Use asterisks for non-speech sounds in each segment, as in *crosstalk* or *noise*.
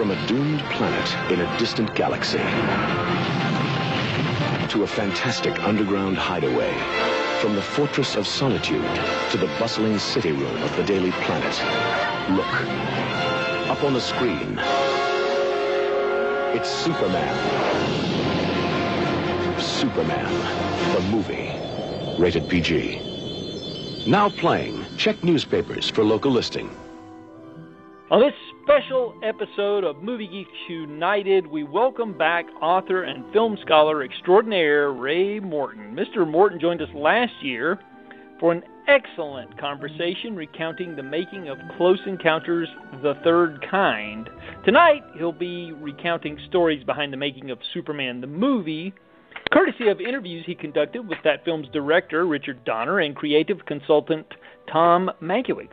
From a doomed planet in a distant galaxy to a fantastic underground hideaway. From the fortress of solitude to the bustling city room of the Daily Planet. Look. Up on the screen. It's Superman. Superman, the movie. Rated PG. Now playing. Check newspapers for local listing. On this special episode of Movie Geeks United, we welcome back author and film scholar extraordinaire Ray Morton. Mr. Morton joined us last year for an excellent conversation recounting the making of Close Encounters the Third Kind. Tonight, he'll be recounting stories behind the making of Superman the movie, courtesy of interviews he conducted with that film's director, Richard Donner, and creative consultant, Tom Mankiewicz.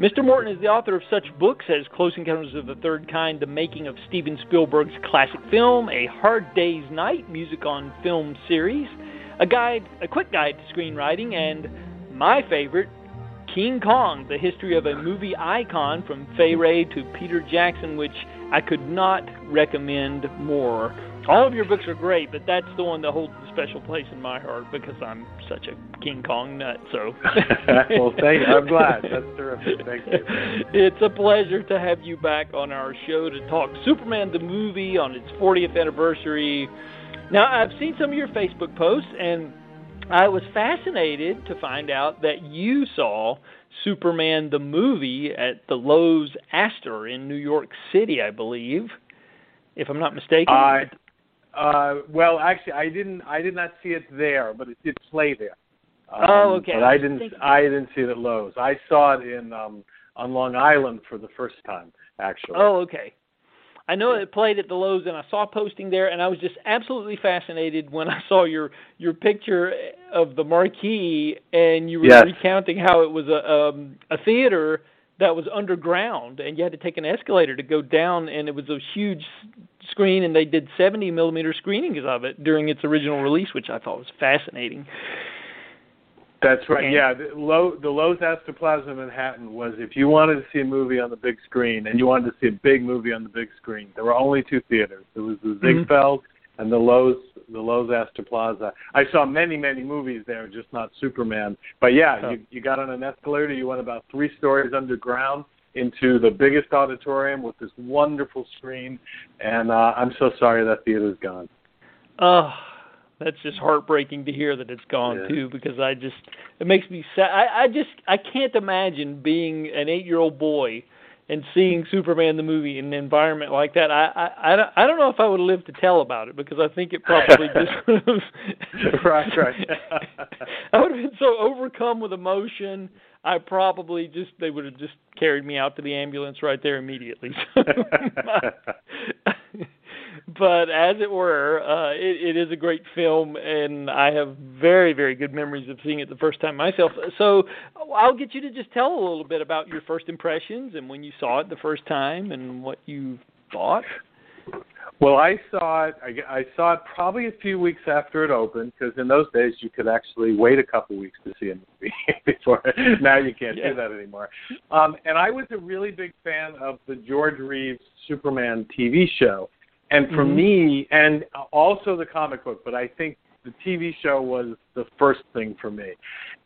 Mr. Morton is the author of such books as Close Encounters of the Third Kind, The Making of Steven Spielberg's classic film, A Hard Day's Night, music on film series, a guide, a quick guide to screenwriting, and my favorite, King Kong, the history of a movie icon from Fay Wray to Peter Jackson, which I could not recommend more. All of your books are great, but that's the one that holds a special place in my heart because I'm such a King Kong nut. So, *laughs* well, thank you. I'm glad. *laughs* That's terrific. Thank you. It's a pleasure to have you back on our show to talk Superman the movie on its 40th anniversary. Now, I've seen some of your Facebook posts, and I was fascinated to find out that you saw Superman the movie at the Loews Astor in New York City, I believe, if I'm not mistaken. I uh, well, actually, I didn't. I did not see it there, but it did play there. Um, oh, okay. But I didn't. I didn't see it at Loews. I saw it in um, on Long Island for the first time, actually. Oh, okay. I know it played at the Loews, and I saw posting there, and I was just absolutely fascinated when *laughs* I saw your your picture of the marquee, and you were yes. recounting how it was a um, a theater that was underground, and you had to take an escalator to go down, and it was a huge screen, and they did 70 millimeter screenings of it during its original release, which I thought was fascinating. That's right. Yeah, the, Low, the Plaza in Manhattan was if you wanted to see a movie on the big screen and you wanted to see a big movie on the big screen, there were only two theaters. It was the Ziegfeld mm-hmm. and the Loews the Loews Astor Plaza. I saw many many movies there, just not Superman. But yeah, oh. you you got on an escalator. You went about three stories underground into the biggest auditorium with this wonderful screen, and uh, I'm so sorry that theater's gone. Oh, that's just heartbreaking to hear that it's gone yeah. too, because I just it makes me sad. I, I just I can't imagine being an eight year old boy and seeing Superman the movie in an environment like that. I I I don't, I don't know if I would live to tell about it because I think it probably *laughs* just would have. right, right. *laughs* I would have been so overcome with emotion. I probably just they would have just carried me out to the ambulance right there immediately. *laughs* but as it were, uh, it, it is a great film, and I have very, very good memories of seeing it the first time myself. So I'll get you to just tell a little bit about your first impressions and when you saw it the first time and what you thought. Well, I saw it. I, I saw it probably a few weeks after it opened because in those days you could actually wait a couple weeks to see a movie *laughs* before. Now you can't yeah. do that anymore. Um, and I was a really big fan of the George Reeves Superman TV show, and for mm-hmm. me, and also the comic book. But I think the TV show was the first thing for me,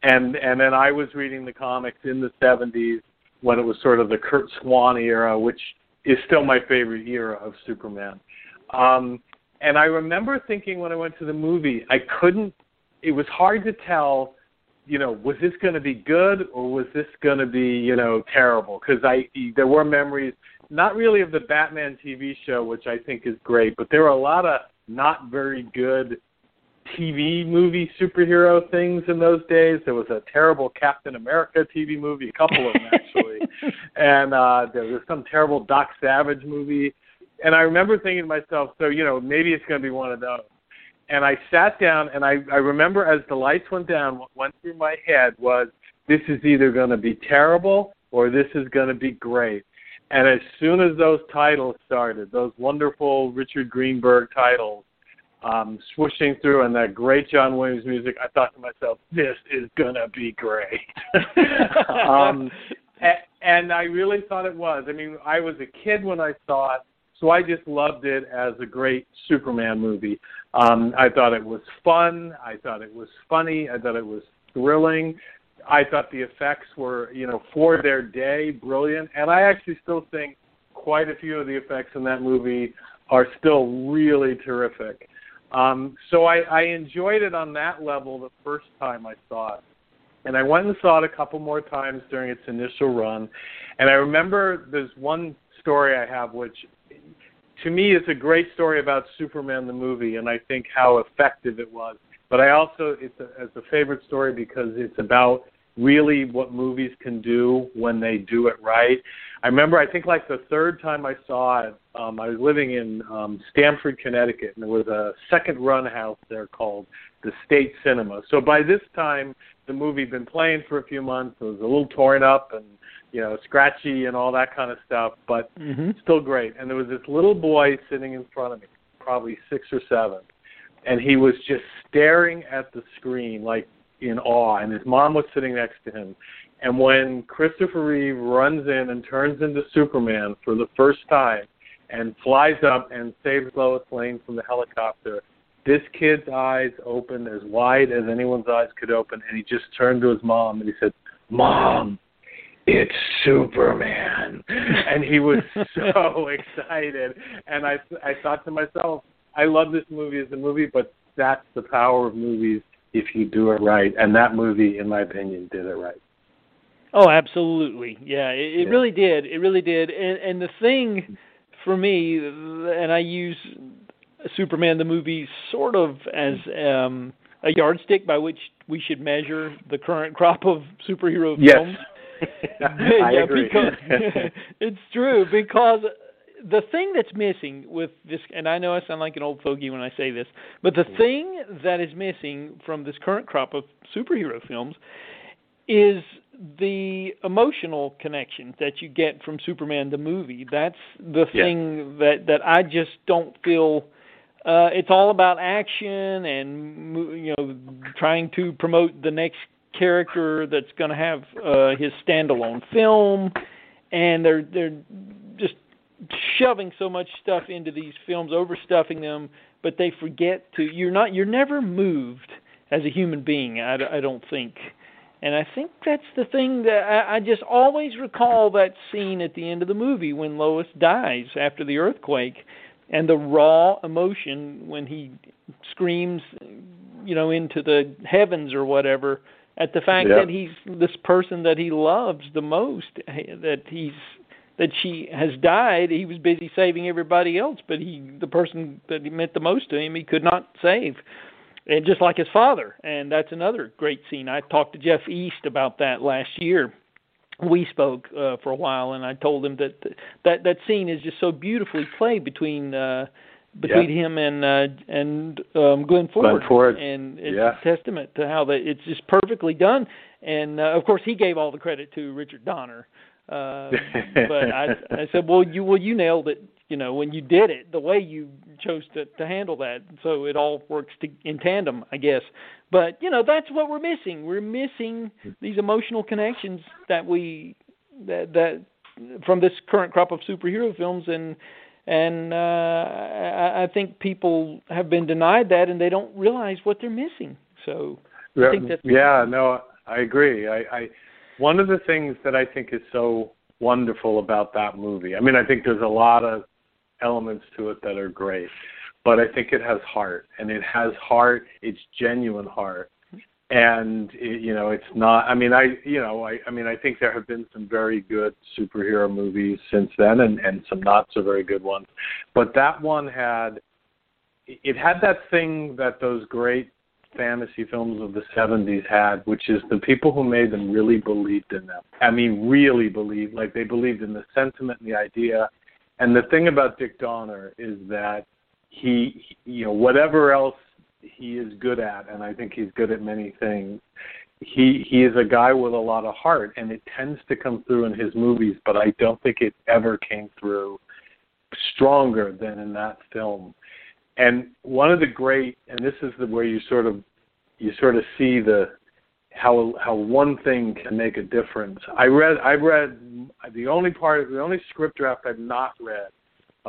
and and then I was reading the comics in the '70s when it was sort of the Curt Swan era, which is still my favorite era of Superman. Um, and I remember thinking when I went to the movie, I couldn't. It was hard to tell, you know, was this going to be good or was this going to be, you know, terrible? Because I there were memories, not really of the Batman TV show, which I think is great, but there were a lot of not very good TV movie superhero things in those days. There was a terrible Captain America TV movie, a couple of them actually, *laughs* and uh, there was some terrible Doc Savage movie and I remember thinking to myself, so you know, maybe it's going to be one of those. And I sat down, and I I remember as the lights went down, what went through my head was, this is either going to be terrible or this is going to be great. And as soon as those titles started, those wonderful Richard Greenberg titles, um, swooshing through and that great John Williams music, I thought to myself, this is gonna be great. *laughs* um, and, and I really thought it was. I mean, I was a kid when I saw it, So I just loved it as a great Superman movie. Um, I thought it was fun. I thought it was funny. I thought it was thrilling. I thought the effects were, you know, for their day, brilliant. And I actually still think quite a few of the effects in that movie are still really terrific. Um, so I, I enjoyed it on that level the first time I saw it. And I went and saw it a couple more times during its initial run. And I remember there's one story I have which to me is a great story about Superman the movie and I think how effective it was. But I also it's a, it's a favorite story because it's about really what movies can do when they do it right. I remember, I think like the third time I saw it, um, I was living in um, Stamford, Connecticut, and there was a second run house there called the State Cinema. So by this time, the movie had been playing for a few months. It was a little torn up and you know scratchy and all that kind of stuff, but mm-hmm. still great. And there was this little boy sitting in front of me, probably six or seven, and he was just staring at the screen like in awe, and his mom was sitting next to him. And when Christopher Reeve runs in and turns into Superman for the first time and flies up and saves Lois Lane from the helicopter, this kid's eyes opened as wide as anyone's eyes could open, and he just turned to his mom and he said, Mom, it's Superman. and he was *laughs* so excited. And I, I thought to myself, I love this movie as a movie, but that's the power of movies if you do it right. And that movie, in my opinion, did it right. Oh, absolutely. Yeah, it, it Yeah. really did. It really did. And and the thing for me, and I use Superman the movie sort of as um a yardstick by which we should measure the current *laughs* crop of superhero Yes. films. Yeah, because *laughs* *laughs* it's true because the thing that's missing with this and I know I sound like an old fogey when I say this, but the thing that is missing from this current crop of superhero films is the emotional connection that you get from Superman the movie. That's the Yeah. thing that that I just don't feel uh it's all about action and you know trying to promote the next character that's going to have uh his standalone film and they're they're just shoving so much stuff into these films overstuffing them but they forget to you're not you're never moved as a human being I, I don't think. And I think that's the thing that I, I just always recall that scene at the end of the movie when Lois dies after the earthquake and the raw emotion when he screams you know into the heavens or whatever at the fact Yeah. that he's this person that he loves the most that he's that she has died he was busy saving everybody else but he the person that he meant the most to him he could not save. And just like his father and that's another great scene. I talked to jeff east about that last year. We spoke uh, for a while and i told him that that that scene is just so beautifully played between uh between him and uh and um glenn ford, Ford. and it's Yeah. a testament to how that it's just perfectly done and uh, of course he gave all the credit to richard donner uh, *laughs* but I, I said, well, you well you nailed it. You know, when you did it, the way you chose to to handle that, so it all works to, in tandem, I guess. But you know, that's what we're missing. We're missing these emotional connections that we that that from this current crop of superhero films, and and uh, I, I think people have been denied that, and they don't realize what they're missing. So I think that's yeah, no, I agree. I, I one of the things that I think is so wonderful about that movie. I mean, I think there's a lot of elements to it that are great, but I think it has heart, and it has heart. It's genuine heart, and you know, it's not. I mean, I you know, I I mean, I think there have been some very good superhero movies since then, and and some not so very good ones, but that one had. It had that thing that those great fantasy films of the 70s had, which is the people who made them really believed in them. I mean, really believed, like they believed in the sentiment and the idea. And the thing about Dick Donner is that he, you know, whatever else he is good at, and I think he's good at many things, he he is a guy with a lot of heart, and it tends to come through in his movies. But I don't think it ever came through stronger than in that film. And one of the great, and this is the where you sort of you sort of see the how how one thing can make a difference. I read I read the only part the only script draft I've not read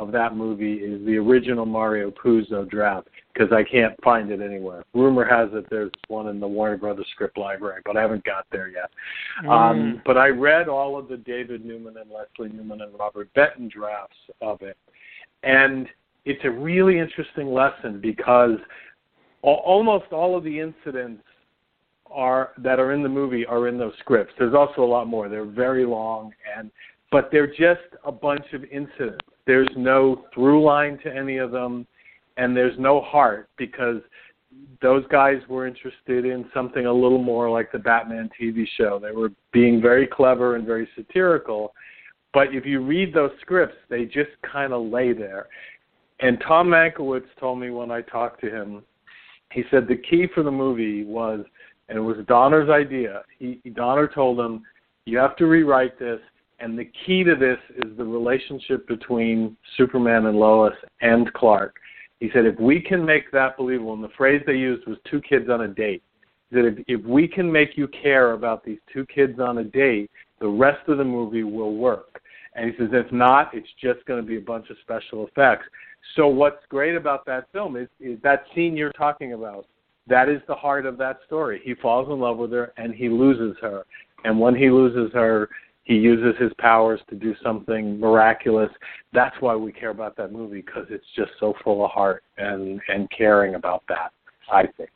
of that movie is the original Mario Puzo draft because I can't find it anywhere. Rumor has it there's one in the Warner Brothers script library, but I haven't got there yet. Mm. Um, but I read all of the David Newman and Leslie Newman and Robert Benton drafts of it, and it's a really interesting lesson because almost all of the incidents are that are in the movie are in those scripts. There's also a lot more. They're very long and but they're just a bunch of incidents. There's no through line to any of them and there's no heart because those guys were interested in something a little more like the Batman TV show. They were being very clever and very satirical, but if you read those scripts, they just kind of lay there. And Tom Mankiewicz told me when I talked to him, he said the key for the movie was, and it was Donner's idea. He Donner told him, you have to rewrite this, and the key to this is the relationship between Superman and Lois and Clark. He said, if we can make that believable, and the phrase they used was two kids on a date. That if, if we can make you care about these two kids on a date, the rest of the movie will work. And he says, if not, it's just going to be a bunch of special effects. So what's great about that film is, is that scene you're talking about. That is the heart of that story. He falls in love with her and he loses her. And when he loses her, he uses his powers to do something miraculous. That's why we care about that movie because it's just so full of heart and and caring about that. I think.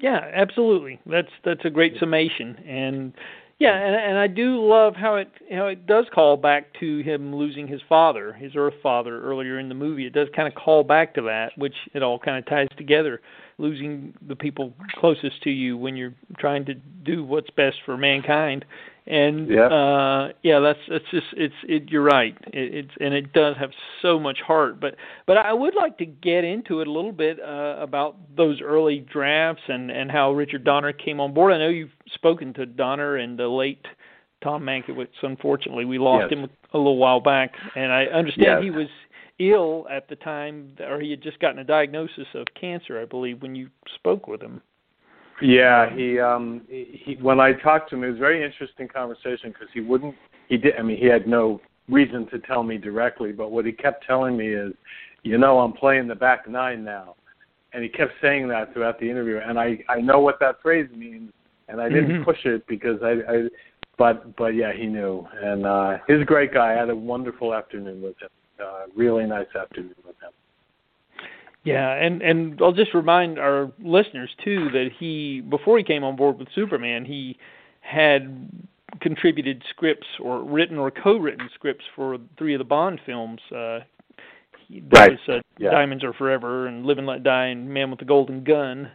Yeah, absolutely. That's that's a great summation, and yeah, and and I do love how it how it does call back to him losing his father, his Earth father, earlier in the movie. It does kind of call back to that, which it all kind of ties together. Losing the people closest to you when you're trying to do what's best for mankind, and yep. uh yeah that's that's just it's it you're right it, it's and it does have so much heart but but i would like to get into it a little bit uh about those early drafts and and how richard donner came on board i know you've spoken to donner and the late tom mankiewicz unfortunately we lost yes. him a little while back and i understand yes. he was ill at the time or he had just gotten a diagnosis of cancer i believe when you spoke with him yeah, he um he when I talked to him, it was a very interesting conversation because he wouldn't he did I mean he had no reason to tell me directly, but what he kept telling me is, you know, I'm playing the back nine now, and he kept saying that throughout the interview, and I I know what that phrase means, and I didn't mm-hmm. push it because I I but but yeah he knew, and uh he's a great guy. I had a wonderful afternoon with him, uh, really nice afternoon. Yeah, and and I'll just remind our listeners too that he before he came on board with Superman, he had contributed scripts or written or co-written scripts for three of the Bond films. Uh, that right. was uh, yeah. Diamonds Are Forever and Live and Let Die and Man with the Golden Gun.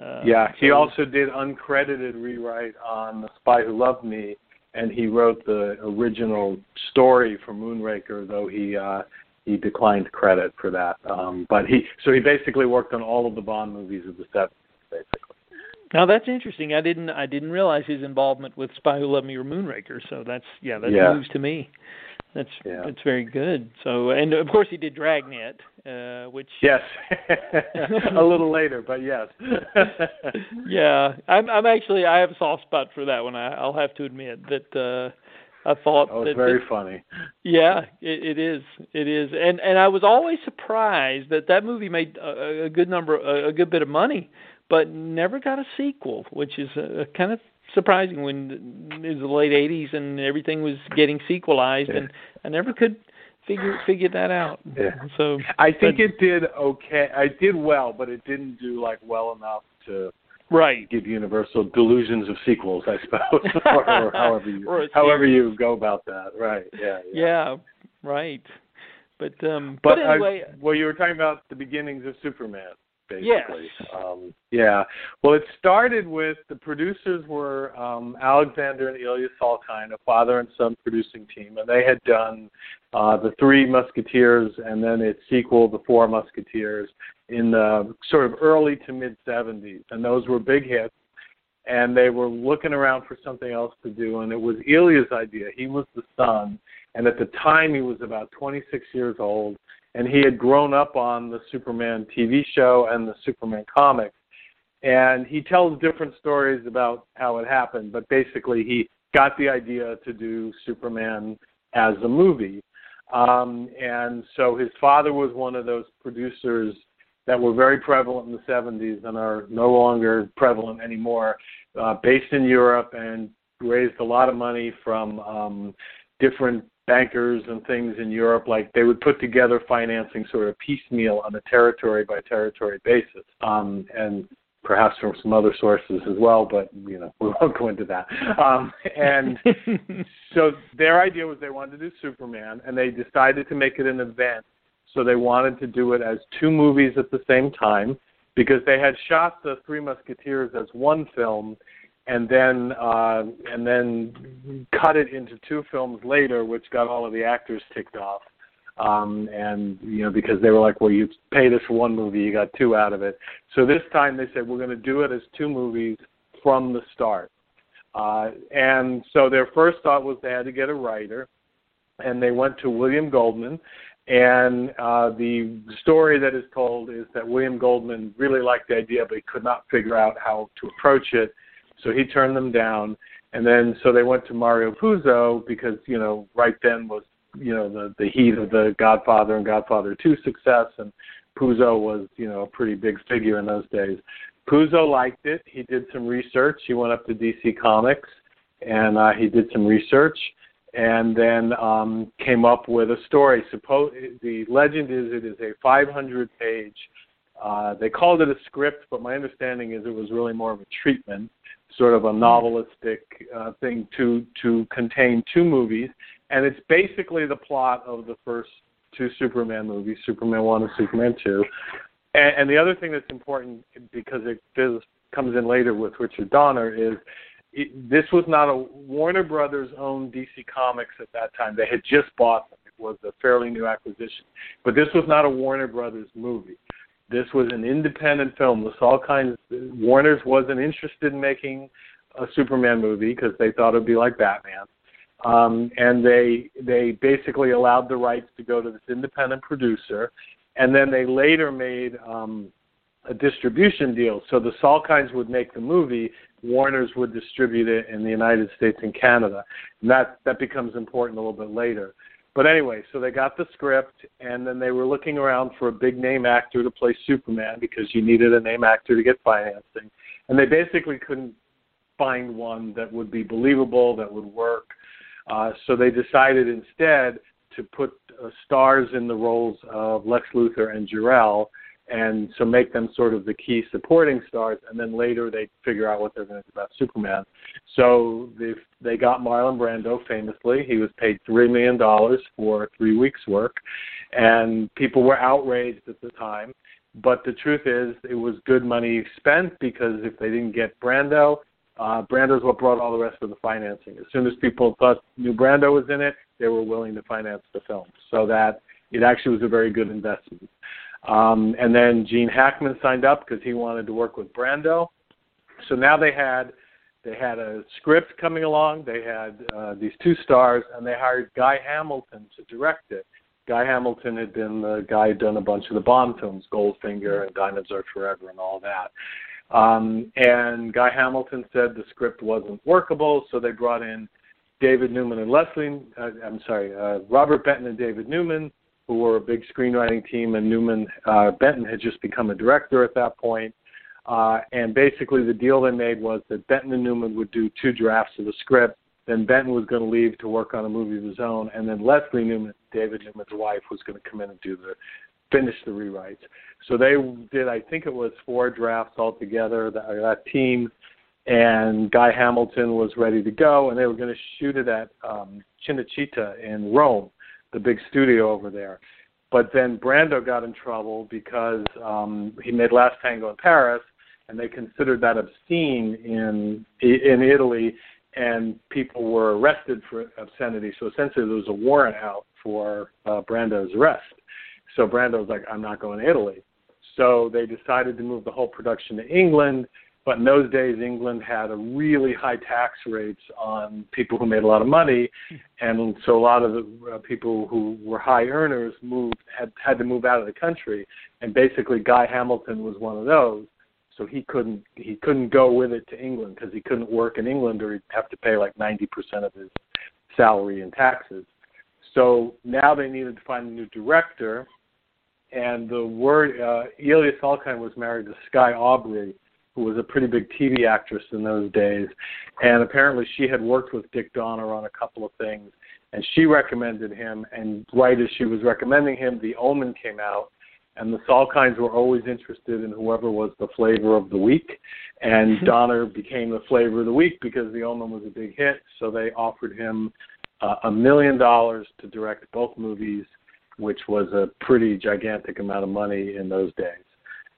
Uh, yeah, he so, also did uncredited rewrite on The Spy Who Loved Me, and he wrote the original story for Moonraker, though he uh, he declined credit for that. Um, but he so he basically worked on all of the Bond movies of the '70s, basically. Now that's interesting. I didn't I didn't realize his involvement with Spy Who Loved Me or Moonraker. So that's yeah, that's yeah. news to me. That's yeah. that's very good. So and of course he did Dragnet, uh, which *laughs* yes, a little later, but yes. *laughs* yeah, I'm I'm actually I have a soft spot for that one. I, I'll have to admit that. uh I thought oh, it's very funny. Yeah, it, it is. It is, and and I was always surprised that that movie made a, a good number, a, a good bit of money, but never got a sequel, which is uh, kind of surprising when it was the late '80s and everything was getting sequelized, yeah. and I never could figure figure that out. Yeah. So I think but, it did okay. I did well, but it didn't do like well enough to right give Universal delusions of sequels, I suppose, or, *laughs* or however you or however you go about that. Right? Yeah. Yeah. yeah right. But um. But, but anyway. I, well, you were talking about the beginnings of Superman. Basically. Yes. Um, yeah. Well, it started with the producers were um, Alexander and Ilya Salkind, a father and son producing team, and they had done uh, the Three Musketeers and then its sequel, The Four Musketeers, in the sort of early to mid 70s, and those were big hits. And they were looking around for something else to do, and it was Ilya's idea. He was the son, and at the time he was about 26 years old, and he had grown up on the Superman TV show and the Superman comics. And he tells different stories about how it happened, but basically he got the idea to do Superman as a movie. Um, and so his father was one of those producers that were very prevalent in the 70s and are no longer prevalent anymore, uh, based in Europe and raised a lot of money from um, different bankers and things in Europe. Like they would put together financing sort of piecemeal on a territory by territory basis. Um, and perhaps from some other sources as well, but you know *laughs* we won't go into that. Um, and *laughs* so their idea was they wanted to do Superman, and they decided to make it an event. So they wanted to do it as two movies at the same time because they had shot the Three Musketeers as one film, and then uh, and then cut it into two films later, which got all of the actors ticked off um, and you know because they were like, well, you paid us one movie, you got two out of it. So this time they said we're going to do it as two movies from the start. Uh, and so their first thought was they had to get a writer, and they went to William Goldman. And uh, the story that is told is that William Goldman really liked the idea, but he could not figure out how to approach it, so he turned them down. And then so they went to Mario Puzo because you know right then was you know the the heat of the Godfather and Godfather Two success, and Puzo was you know a pretty big figure in those days. Puzo liked it. He did some research. He went up to DC Comics and uh, he did some research and then um, came up with a story. Suppose the legend is it is a 500 page. Uh, they called it a script, but my understanding is it was really more of a treatment, sort of a novelistic uh, thing to to contain two movies and it's basically the plot of the first two Superman movies, Superman One and Superman Two. And, and the other thing that's important because it does, comes in later with Richard Donner is it, this was not a Warner Brothers owned DC Comics at that time. They had just bought them. It was a fairly new acquisition, but this was not a Warner Brothers movie. This was an independent film. This all kinds. Warner's wasn't interested in making a Superman movie because they thought it would be like Batman um, and they they basically allowed the rights to go to this independent producer, and then they later made um, a distribution deal. So the Salkinds would make the movie, Warner's would distribute it in the United States and Canada, and that that becomes important a little bit later. But anyway, so they got the script, and then they were looking around for a big name actor to play Superman because you needed a name actor to get financing, and they basically couldn't find one that would be believable, that would work. Uh, so they decided instead to put uh, stars in the roles of Lex Luthor and Jor-El, and so make them sort of the key supporting stars. And then later they figure out what they're going to do about Superman. So they they got Marlon Brando famously. He was paid three million dollars for three weeks' work, and people were outraged at the time. But the truth is, it was good money spent because if they didn't get Brando, uh, is what brought all the rest of the financing. As soon as people thought new Brando was in it, they were willing to finance the film. So that it actually was a very good investment. Um, and then Gene Hackman signed up because he wanted to work with Brando. So now they had they had a script coming along. They had uh, these two stars, and they hired Guy Hamilton to direct it. Guy Hamilton had been the guy who had done a bunch of the Bond films, Goldfinger and Diamonds Are Forever, and all that. Um, and Guy Hamilton said the script wasn't workable, so they brought in David Newman and Leslie. Uh, I'm sorry, uh, Robert Benton and David Newman, who were a big screenwriting team, and Newman uh, Benton had just become a director at that point. Uh, and basically, the deal they made was that Benton and Newman would do two drafts of the script. Then Benton was going to leave to work on a movie of his own, and then Leslie Newman, David Newman's wife, was going to come in and do the finish the rewrites. So they did, I think it was four drafts altogether. That, that team and Guy Hamilton was ready to go, and they were going to shoot it at um, Cinecittà in Rome, the big studio over there. But then Brando got in trouble because um, he made Last Tango in Paris, and they considered that obscene in in Italy, and people were arrested for obscenity. So essentially, there was a warrant out for uh, Brando's arrest. So Brando was like, I'm not going to Italy. So they decided to move the whole production to England. But in those days, England had a really high tax rates on people who made a lot of money, and so a lot of the uh, people who were high earners moved had had to move out of the country. And basically, Guy Hamilton was one of those. So he couldn't he couldn't go with it to England because he couldn't work in England, or he'd have to pay like ninety percent of his salary in taxes. So now they needed to find a new director, and the word uh, Ilya Salkind was married to Skye Aubrey, who was a pretty big TV actress in those days, and apparently she had worked with Dick Donner on a couple of things, and she recommended him. And right as she was recommending him, The Omen came out, and the Salkinds were always interested in whoever was the flavor of the week, and Donner became the flavor of the week because The Omen was a big hit. So they offered him uh, a million dollars to direct both movies, which was a pretty gigantic amount of money in those days.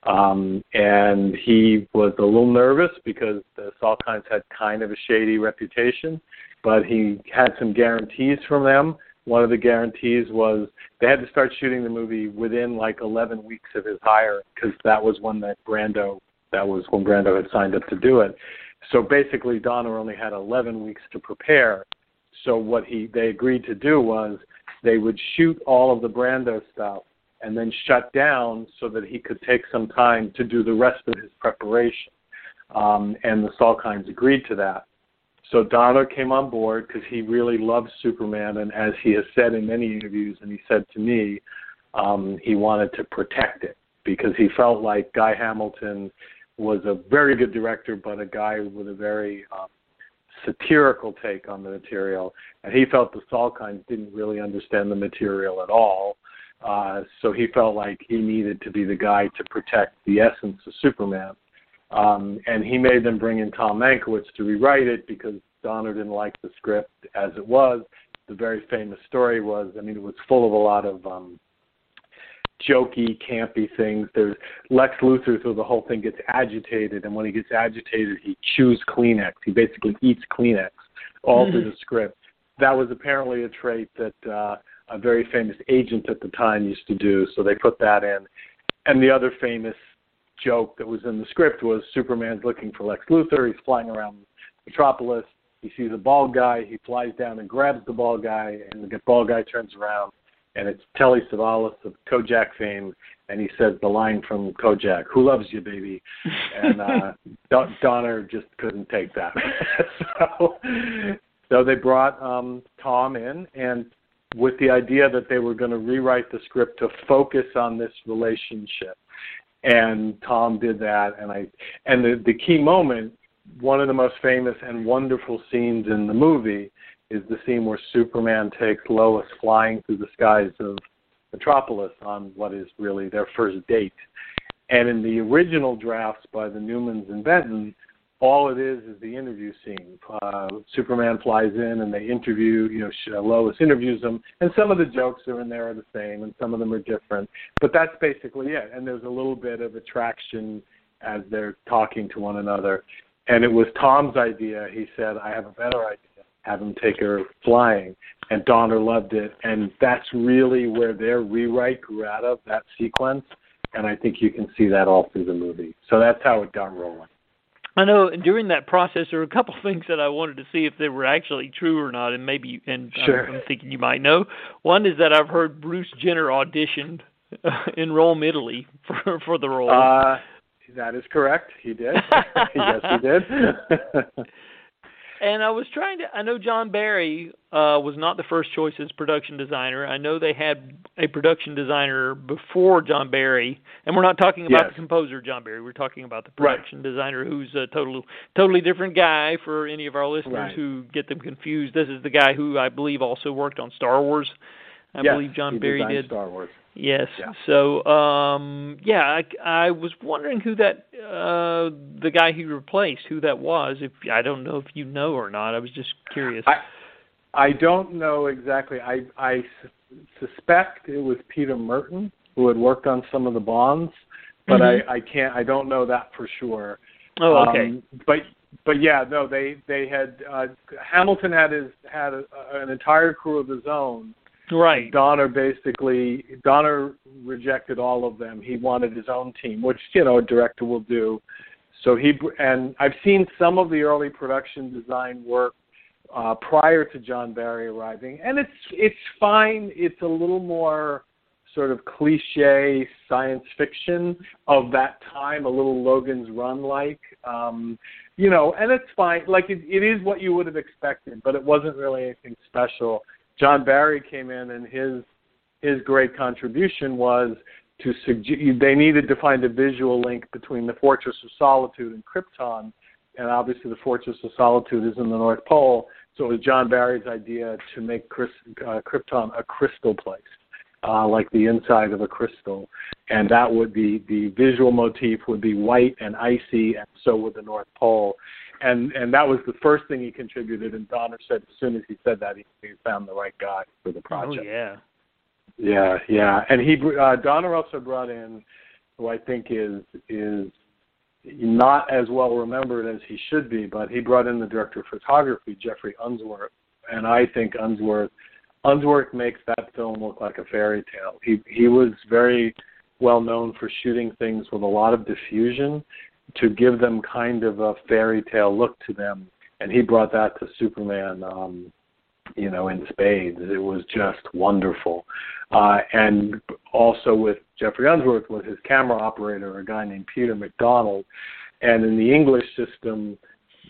Um, and he was a little nervous because the Salkinds had kind of a shady reputation, but he had some guarantees from them. One of the guarantees was they had to start shooting the movie within like 11 weeks of his hire because that was when that Brando that was when Brando had signed up to do it. So basically, Donner only had 11 weeks to prepare. So what he they agreed to do was they would shoot all of the Brando stuff and then shut down so that he could take some time to do the rest of his preparation. Um, and the Salkinds agreed to that. So Donner came on board because he really loves Superman, and as he has said in many interviews, and he said to me, um, he wanted to protect it because he felt like Guy Hamilton was a very good director, but a guy with a very um, satirical take on the material, and he felt the Salkinds didn't really understand the material at all. Uh, so he felt like he needed to be the guy to protect the essence of Superman. Um, and he made them bring in Tom Mankiewicz to rewrite it because Donner didn't like the script as it was. The very famous story was, I mean, it was full of a lot of um, jokey, campy things. There's Lex Luthor, so the whole thing gets agitated, and when he gets agitated, he chews Kleenex. He basically eats Kleenex all mm-hmm. through the script. That was apparently a trait that uh, a very famous agent at the time used to do, so they put that in. And the other famous joke that was in the script was Superman's looking for Lex Luthor. He's flying around Metropolis. He sees a bald guy. He flies down and grabs the bald guy, and the bald guy turns around and it's Telly Savalas of Kojak fame, and he says the line from Kojak, "Who loves you, baby?" *laughs* And uh, Don- Donner just couldn't take that, *laughs* so so they brought um, Tom in, and with the idea that they were going to rewrite the script to focus on this relationship, and Tom did that, and I and the the key moment, one of the most famous and wonderful scenes in the movie is the scene where Superman takes Lois flying through the skies of Metropolis on what is really their first date. And in the original drafts by the Newmans and Benton, all it is is the interview scene. Uh, Superman flies in and they interview, you know, Lois interviews him, and some of the jokes are in there are the same, and some of them are different. But that's basically it. And there's a little bit of attraction as they're talking to one another. And it was Tom's idea. He said, "I have a better idea." have him take her flying. And Donner loved it. And that's really where their rewrite grew out of, that sequence. And I think you can see that all through the movie. So that's how it got rolling. I know and during that process there were a couple of *laughs* things that I wanted to see if they were actually true or not, and maybe and sure. I'm, I'm thinking you might know. One is that I've heard Bruce Jenner auditioned uh, *laughs* in Rome, Italy, *laughs* for for the role. Uh, that is correct. He did. yes, he did. And I was trying to. I know John Barry uh, was not the first choice as production designer. I know they had a production designer before John Barry, and we're not talking about yes. the composer John Barry. We're talking about the production right. designer, who's a total, totally different guy for any of our listeners right. who get them confused. This is the guy who I believe also worked on Star Wars. I yes, believe John Barry did. Star Wars. Yes. Yeah. So, um, yeah, I, I was wondering who that uh, the guy he replaced, who that was. If I don't know if you know or not, I was just curious. I I don't know exactly. I I suspect it was Peter Murton who had worked on some of the Bonds, but mm-hmm. I I can't. I don't know that for sure. Oh, okay. Um, but but yeah, no, they they had uh, Hamilton had his had a, an entire crew of his own Right. Donner basically Donner rejected all of them. He wanted his own team, which you know a director will do. So he and I've seen some of the early production design work uh, prior to John Barry arriving, and it's it's fine. It's a little more sort of cliche science fiction of that time, a little Logan's Run like, um, you know, and it's fine. Like it, it is what you would have expected, but it wasn't really anything special John Barry came in, and his his great contribution was to suggest they needed to find a visual link between the Fortress of Solitude and Krypton, and obviously the Fortress of Solitude is in the North Pole. So it was John Barry's idea to make Chris, uh, Krypton a crystal place, uh, like the inside of a crystal, and that would be the visual motif would be white and icy, and so would the North Pole. And and that was the first thing he contributed. And Donner said as soon as he said that, he, he found the right guy for the project. Oh yeah. Yeah, yeah, and he uh, Donner also brought in, who I think is is not as well remembered as he should be, but he brought in the director of photography, Geoffrey Unsworth, and I think Unsworth Unsworth makes that film look like a fairy tale. He he was very well known for shooting things with a lot of diffusion to give them kind of a fairy tale look to them, and he brought that to Superman. Um, you know, in spades. It was just wonderful. Uh, and also with Geoffrey Unsworth was his camera operator, a guy named Peter MacDonald. And in the English system,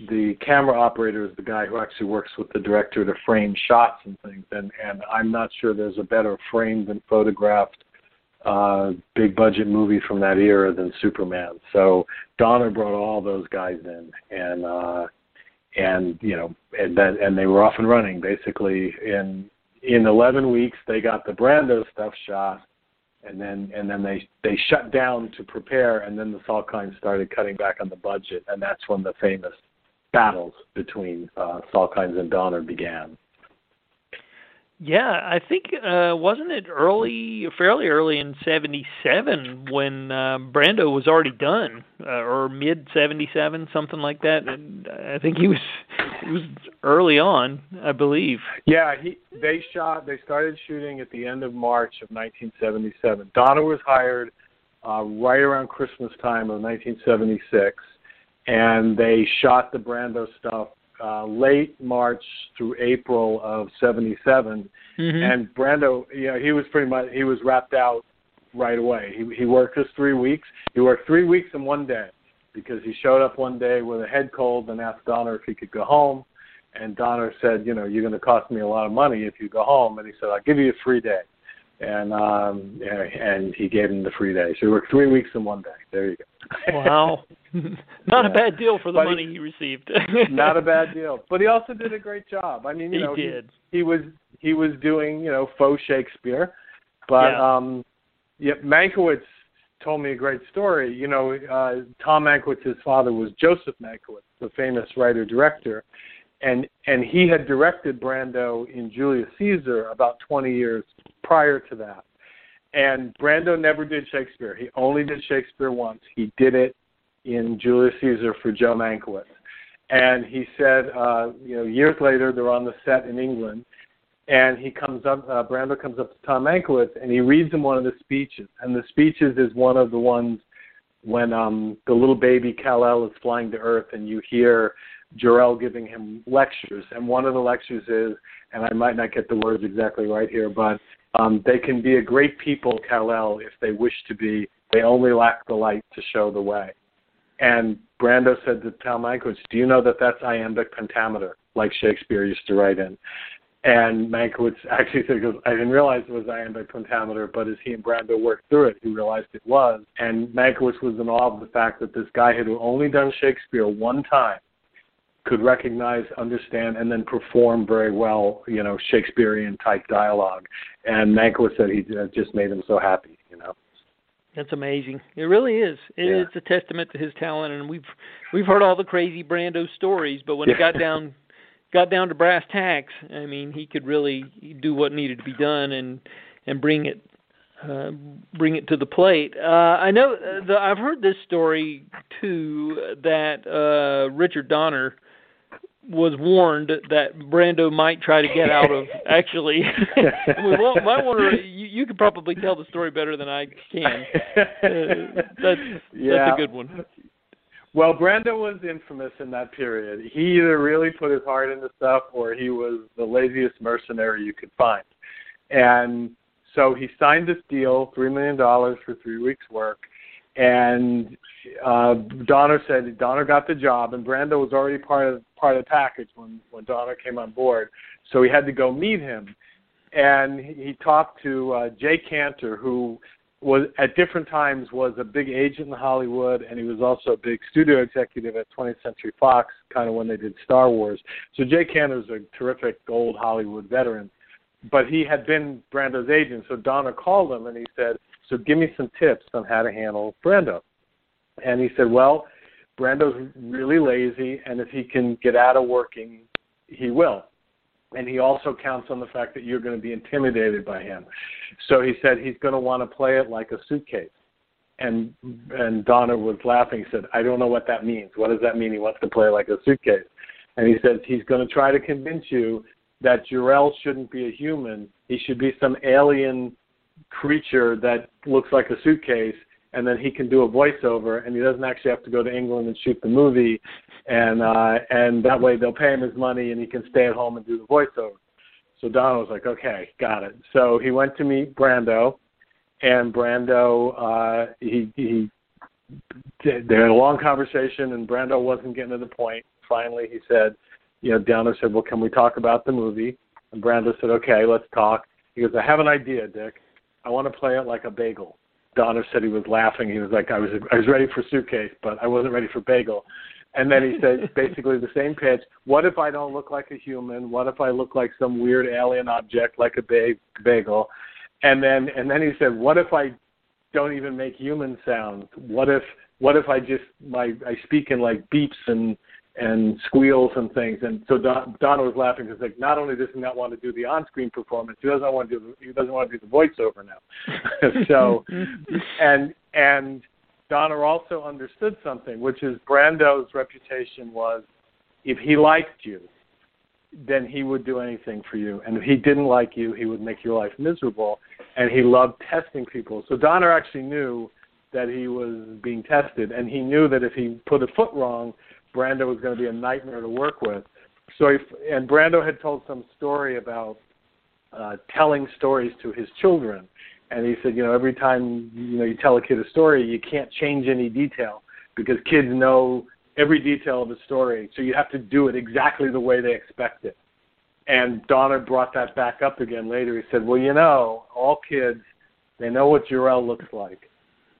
the camera operator is the guy who actually works with the director to frame shots and things. And, and I'm not sure there's a better framed and photographed uh, big budget movie from that era than Superman. So Donner brought all those guys in, and uh, and you know, and then and they were off and running basically in in 11 weeks. They got the Brando stuff shot, and then and then they they shut down to prepare, and then the Salkinds started cutting back on the budget, and that's when the famous battles between uh, Salkinds and Donner began. Yeah, I think uh wasn't it early, fairly early in '77 when uh, Brando was already done, uh, or mid '77, something like that. And I think he was it was early on, I believe. Yeah, he they shot. They started shooting at the end of March of 1977. Donner was hired uh, right around Christmas time of 1976, and they shot the Brando stuff uh, late March through April of '77, mm-hmm. and Brando, you know, he was pretty much he was wrapped out right away. He he worked his three weeks. He worked three weeks in one day because he showed up one day with a head cold and asked Donner if he could go home, and Donner said, you know, you're going to cost me a lot of money if you go home, and he said, I'll give you a free day. And um and he gave him the free day. So he worked three weeks in one day. There you go. Wow. *laughs* *laughs* not yeah. a bad deal for the but money he, he received. *laughs* not a bad deal. But he also did a great job. I mean, you he know, did. He, he was he was doing, you know, faux Shakespeare. But yeah. um yeah, Mankiewicz told me a great story. You know, uh Tom Mankiewicz's father was Joseph Mankiewicz, the famous writer director. And and he had directed Brando in Julius Caesar about 20 years prior to that. And Brando never did Shakespeare. He only did Shakespeare once. He did it in Julius Caesar for Joe Mankiewicz. And he said, uh, you know, years later, they're on the set in England, and he comes up, uh, Brando comes up to Tom Mankiewicz, and he reads him one of the speeches. And the speeches is one of the ones when um, the little baby Kal-El is flying to Earth, and you hear Jor-El giving him lectures. And one of the lectures is, and I might not get the words exactly right here, but um, they can be a great people, Kal-El, if they wish to be. They only lack the light to show the way. And Brando said to Mankiewicz, "Do you know that that's iambic pentameter, like Shakespeare used to write in?" And Mankiewicz actually said, "I didn't realize it was iambic pentameter, but as he and Brando worked through it, he realized it was." And Mankiewicz was in awe of the fact that this guy had only done Shakespeare one time could recognize, understand, and then perform very well, you know, Shakespearean type dialogue. And Mankiewicz said he uh, just made him so happy, you know. That's amazing. It really is. It, yeah. It's a testament to his talent, and we've we've heard all the crazy Brando stories, but when yeah. it got down got down to brass tacks, I mean, he could really do what needed to be done and and bring it uh, bring it to the plate. Uh, I know uh, the, I've heard this story too that uh, Richard Donner was warned that Brando might try to get out of. *laughs* Actually, we won't, might want to. You, you could probably tell the story better than I can. *laughs* Uh, that's yeah. that's a good one. Well, Brando was infamous in that period. He either really put his heart into stuff, or he was the laziest mercenary you could find. And so he signed this deal, three million dollars for three weeks' work, and uh, Donner said Donner got the job, and Brando was already part of part of the package when when Donner came on board. So he had to go meet him, and he talked to uh, Jay Kanter, who was at different times was a big agent in Hollywood, and he was also a big studio executive at 20th Century Fox, kind of when they did Star Wars. So Jay Kanter Kanter's a terrific old Hollywood veteran, but he had been Brando's agent. So Donner called him and he said, "So give me some tips on how to handle Brando." And he said, "Well, Brando's really lazy, and if he can get out of working, he will." and he also counts on the fact that you're going to be intimidated by him. So he said he's going to want to play it like a suitcase. And and Donner was laughing. Said, "I don't know what that means. What does that mean? He wants to play like a suitcase." And he says he's going to try to convince you that Jor-El shouldn't be a human. He should be some alien creature that looks like a suitcase and then he can do a voiceover and he doesn't actually have to go to England and shoot the movie and uh and that way they'll pay him his money and he can stay at home and do the voiceover. So Don was like, Okay, got it. So he went to meet Brando and Brando uh he he they had a long conversation and Brando wasn't getting to the point. Finally he said, you know, Donner said, Well, can we talk about the movie? And Brando said, Okay, let's talk. He goes, I have an idea, Dick. I want to play it like a bagel. Donner said he was laughing. He was like, I was I was ready for suitcase, but I wasn't ready for bagel. And then he said *laughs* basically the same pitch. What if I don't look like a human? What if I look like some weird alien object like a ba- bagel? And then and then he said, what if I don't even make human sounds? What if what if I just my I speak in like beeps and and squeals and things. And so Don, Donner was laughing because like not only does he not want to do the on-screen performance, he doesn't want to do he doesn't want to do the voiceover now. *laughs* so and and Donner also understood something, which is Brando's reputation was if he liked you, then he would do anything for you. And if he didn't like you, he would make your life miserable. And he loved testing people. So Donner actually knew that he was being tested, and he knew that if he put a foot wrong, Brando was going to be a nightmare to work with. So, he, and Brando had told some story about uh, telling stories to his children, and he said, you know, every time you know you tell a kid a story, you can't change any detail because kids know every detail of a story, so you have to do it exactly the way they expect it. And Donner brought that back up again later. He said, well, you know, all kids, they know what Jor-El looks like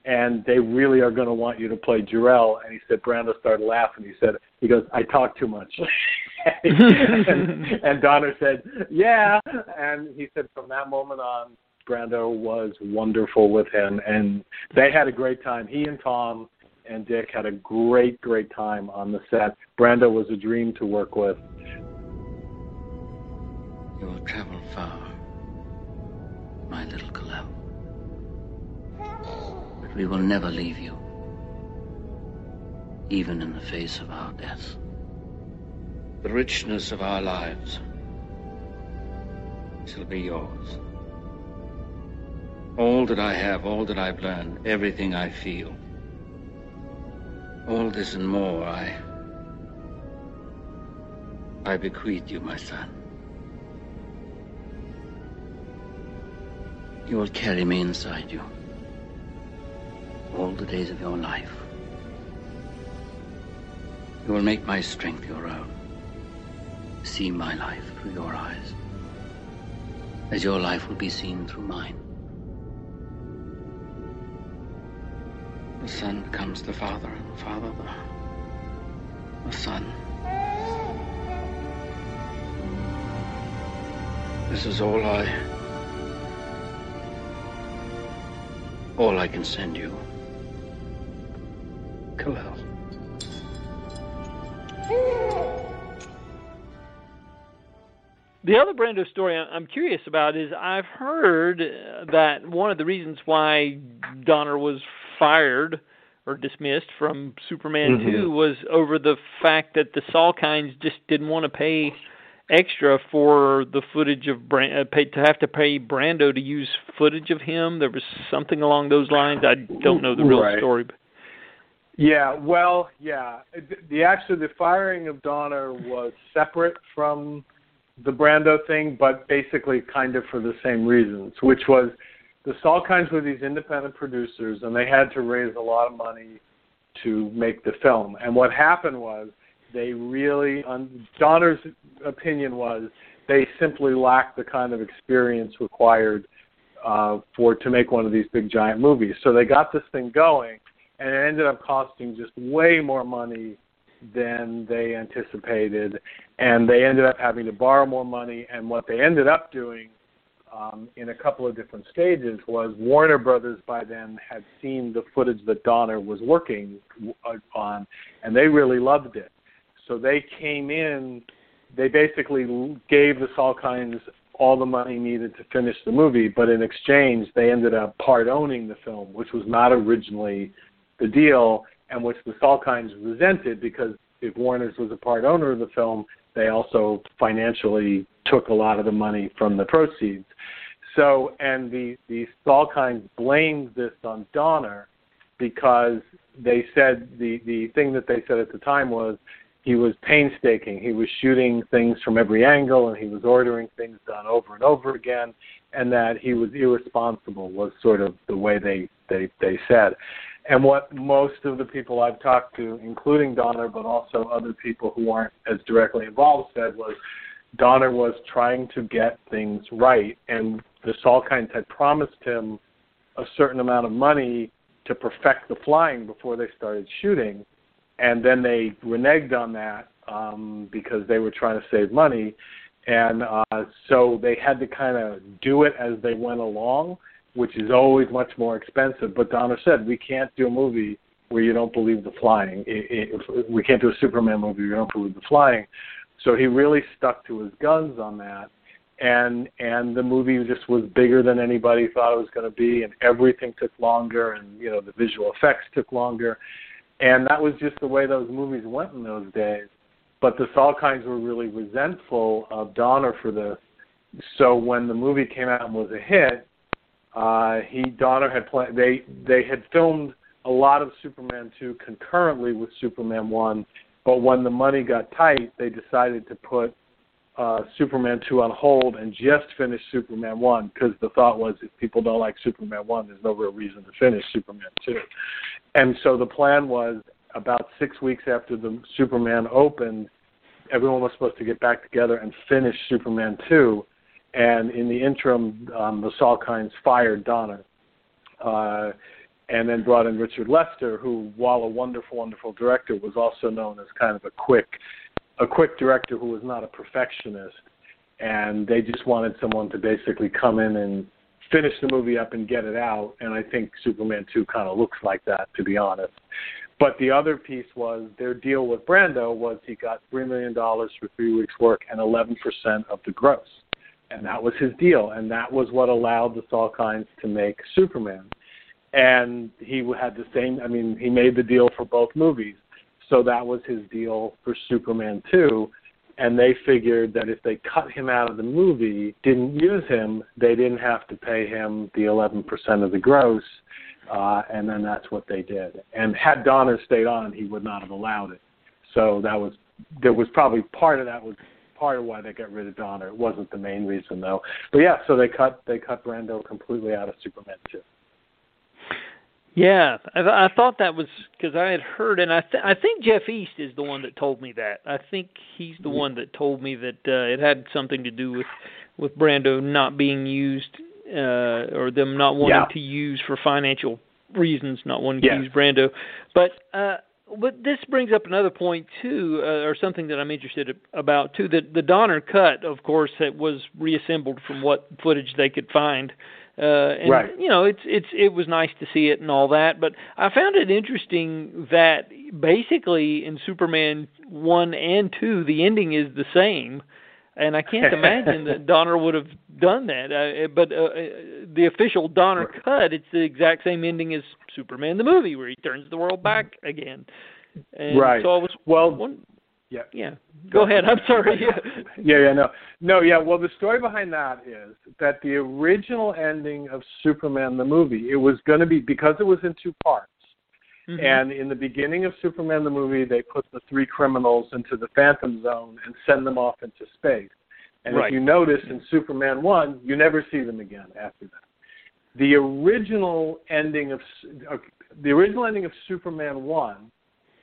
and they really are going to want you to play Jor-El. And he said, Brando started laughing. He said, he goes, I talk too much. *laughs* and, and Donner said, yeah. And he said, from that moment on, Brando was wonderful with him, and they had a great time. He and Tom and Dick had a great, great time on the set. Brando was a dream to work with. You will travel far, my little Kal-El we will never leave you, even in the face of our death. The richness of our lives shall be yours. All that I have, all that I've learned, everything I feel, all this and more, I. I bequeath you, my son. You will carry me inside you all the days of your life. You will make my strength your own. See my life through your eyes, as your life will be seen through mine. The Son becomes the Father, and the Father the, the Son. This is all I... all I can send you. The other Brando story I'm curious about is I've heard that one of the reasons why Donner was fired or dismissed from Superman mm-hmm. 2 was over the fact that the Salkinds just didn't want to pay extra for the footage of Brand, uh, pay, to have to pay Brando to use footage of him. There was something along those lines. I don't know the real right. story. But. Yeah, well, yeah. The the actually the firing of Donner was separate from the Brando thing, but basically kind of for the same reasons, which was the Salkinds were these independent producers, and they had to raise a lot of money to make the film. And what happened was they really, on Donner's opinion was they simply lacked the kind of experience required uh, for to make one of these big giant movies. So they got this thing going, and it ended up costing just way more money than they anticipated, and they ended up having to borrow more money. And what they ended up doing um, in a couple of different stages was Warner Brothers by then had seen the footage that Donner was working uh, on, and they really loved it. So they came in. They basically gave the Salkinds all the money needed to finish the movie, but in exchange, they ended up part owning the film, which was not originally the deal, and which the Salkinds resented because if Warner's was a part owner of the film, they also financially took a lot of the money from the proceeds. So, and the the Salkinds blamed this on Donner because they said the the thing that they said at the time was he was painstaking. He was shooting things from every angle, and he was ordering things done over and over again, and that he was irresponsible was sort of the way they they they said. And what most of the people I've talked to, including Donner, but also other people who aren't as directly involved, said was Donner was trying to get things right, and the Salkinds had promised him a certain amount of money to perfect the flying before they started shooting, and then they reneged on that um, because they were trying to save money, and uh, so they had to kind of do it as they went along, which is always much more expensive. But Donner said we can't do a movie where you don't believe the flying. It, it, we can't do a Superman movie where you don't believe the flying. So he really stuck to his guns on that, and and the movie just was bigger than anybody thought it was going to be, and everything took longer, and you know the visual effects took longer, and that was just the way those movies went in those days. But the Salkinds were really resentful of Donner for this. So when the movie came out and was a hit, uh, he Donner had planned. They they had filmed a lot of Superman 2 concurrently with Superman 1, but when the money got tight, they decided to put uh, Superman 2 on hold and just finish Superman 1 because the thought was if people don't like Superman 1, there's no real reason to finish Superman 2. And so the plan was about six weeks after the Superman opened, everyone was supposed to get back together and finish Superman 2. And in the interim, um, the Salkinds fired Donner. Uh, and then brought in Richard Lester, who, while a wonderful, wonderful director, was also known as kind of a quick a quick director who was not a perfectionist, and they just wanted someone to basically come in and finish the movie up and get it out. And I think Superman 2 kind of looks like that, to be honest. But the other piece was their deal with Brando was he got three million dollars for three weeks' work and 11% of the gross, and that was his deal, and that was what allowed the Salkinds to make Superman. And he had the same. I mean, he made the deal for both movies. So that was his deal for Superman 2. And they figured that if they cut him out of the movie, didn't use him, they didn't have to pay him the 11% of the gross. Uh, and then that's what they did. And had Donner stayed on, he would not have allowed it. So that was there was probably part of that was part of why they got rid of Donner. It wasn't the main reason though. But yeah, so they cut they cut Brando completely out of Superman 2. Yeah, I, I thought that was because I had heard, and I th- I think Jeff East is the one that told me that. I think he's the one that told me that uh, it had something to do with with Brando not being used uh, or them not wanting yeah. to use for financial reasons, not wanting yes. to use Brando. But uh, but this brings up another point too, uh, or something that I'm interested about too. That the Donner cut, of course, that was reassembled from what footage they could find. Uh, and right. you know, it's it's it was nice to see it and all that, but I found it interesting that basically in Superman one and two, the ending is the same, and I can't imagine that *laughs* Donner would have done that. Uh, but uh, uh, the official Donner cut, it's the exact same ending as Superman the movie, where he turns the world back again. And right. So I was well. One, yeah. Yeah. Go ahead. I'm sorry. *laughs* yeah, yeah, no. No, yeah, well the story behind that is that the original ending of Superman the movie, it was going to be because it was in two parts. Mm-hmm. And in the beginning of Superman the movie, they put the three criminals into the Phantom Zone and send them off into space. And right. if you notice in Superman 1, you never see them again after that. The original ending of uh, the original ending of Superman 1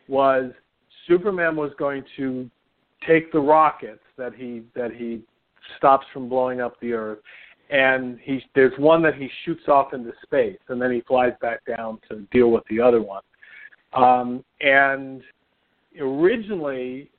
was Superman was going to take the rockets that he that he stops from blowing up the Earth, and he there's one that he shoots off into space, and then he flies back down to deal with the other one. Um, and originally,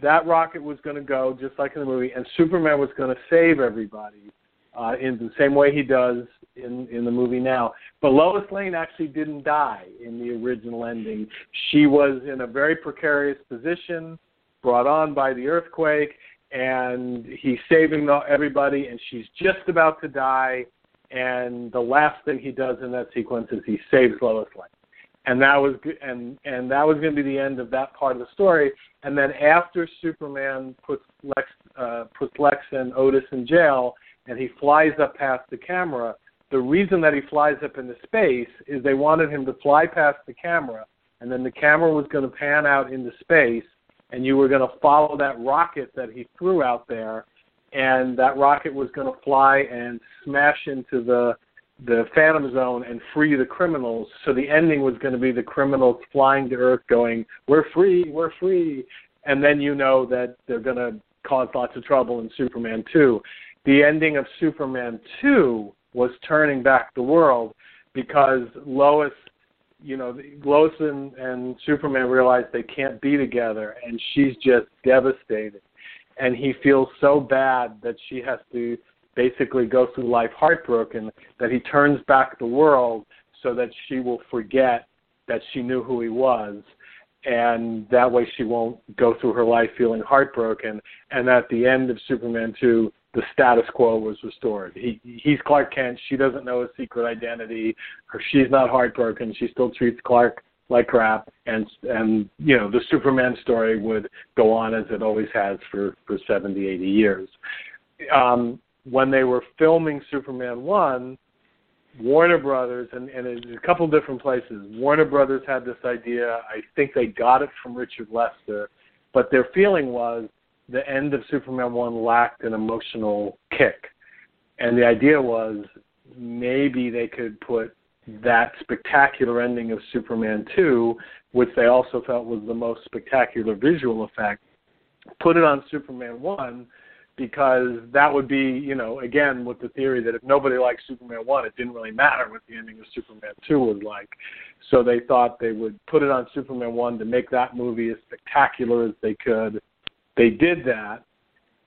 that rocket was going to go just like in the movie, and Superman was going to save everybody uh, in the same way he does in in the movie now. But Lois Lane actually didn't die in the original ending. She was in a very precarious position, brought on by the earthquake, and he's saving everybody, and she's just about to die. And the last thing he does in that sequence is he saves Lois Lane and that was and and that was going to be the end of that part of the story. And then after Superman puts Lex uh, puts Lex and Otis in jail, and he flies up past the camera. The reason that he flies up into space is they wanted him to fly past the camera, and then the camera was going to pan out into space, and you were going to follow that rocket that he threw out there, and that rocket was going to fly and smash into the the Phantom Zone and free the criminals. So the ending was going to be the criminals flying to Earth, going, "We're free, we're free," and then you know that they're going to cause lots of trouble in Superman 2. The ending of Superman 2 was turning back the world because Lois, you know, Lois and, and Superman realize they can't be together, and she's just devastated. And he feels so bad that she has to basically go through life heartbroken that he turns back the world so that she will forget that she knew who he was. And that way she won't go through her life feeling heartbroken. And at the end of superman 2 the status quo was restored. He he's clark kent. She doesn't know his secret identity. She's not heartbroken. She still treats clark like crap. And and you know the superman story would go on as it always has for for 70 80 years. Um when they were filming Superman one, Warner Brothers and, and in a couple different places, Warner Brothers had this idea. I think they got it from Richard Lester, but their feeling was the end of Superman one lacked an emotional kick, and the idea was maybe they could put that spectacular ending of Superman 2, which they also felt was the most spectacular visual effect, put it on Superman 1 because that would be, you know, again with the theory that if nobody liked Superman one, it didn't really matter what the ending of Superman two was like. So they thought they would put it on Superman one to make that movie as spectacular as they could. They did that,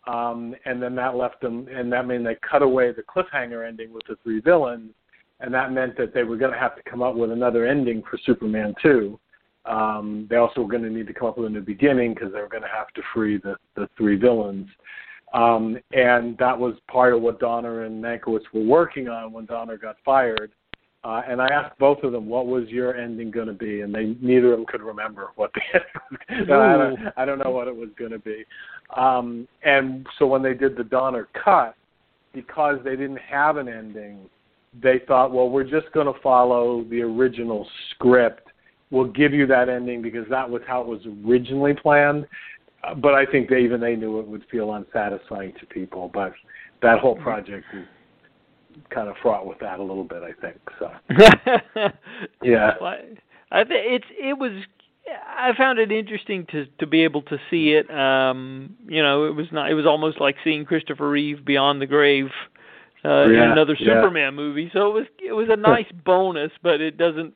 um, and then that left them, and that meant they cut away the cliffhanger ending with the three villains, and that meant that they were going to have to come up with another ending for Superman two. Um, they also were going to need to come up with a new beginning because they were going to have to free the the three villains. Um, and that was part of what Donner and Mankiewicz were working on when Donner got fired. Uh, and I asked both of them, "What was your ending going to be?" And they neither of them could remember what the *laughs* ending was. I, don't, I don't know what it was going to be. Um, and so when they did the Donner cut, because they didn't have an ending, they thought, "Well, we're just going to follow the original script. We'll give you that ending because that was how it was originally planned." But I think they, even they knew it would feel unsatisfying to people. But that whole project is kind of fraught with that a little bit. I think so. *laughs* yeah, well, I think it's it was. I found it interesting to to be able to see it. Um, you know, it was not. It was almost like seeing Christopher Reeve beyond the grave. Uh, yeah, in another yeah. Superman movie, so it was it was a nice bonus, but it doesn't.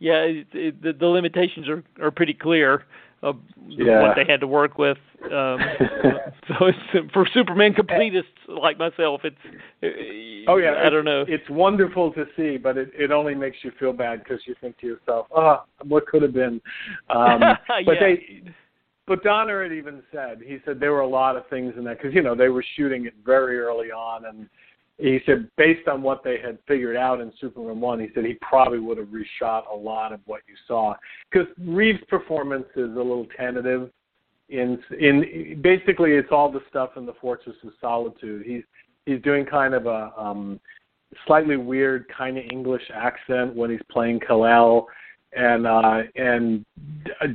Yeah, it, it, the, the limitations are are pretty clear of yeah. what they had to work with. Um, *laughs* so it's, for Superman completists like myself, it's oh yeah, I don't know. It's wonderful to see, but it it only makes you feel bad because you think to yourself, ah, oh, what could have been. Um, *laughs* but yeah. they. But Donner had even said he said there were a lot of things in that because you know they were shooting it very early on and he said based on what they had figured out in Superman one, he said he probably would have reshot a lot of what you saw because Reeves' performance is a little tentative. In in basically, it's all the stuff in the Fortress of Solitude. He's he's doing kind of a um, slightly weird kind of English accent when he's playing Kal-El, and uh, and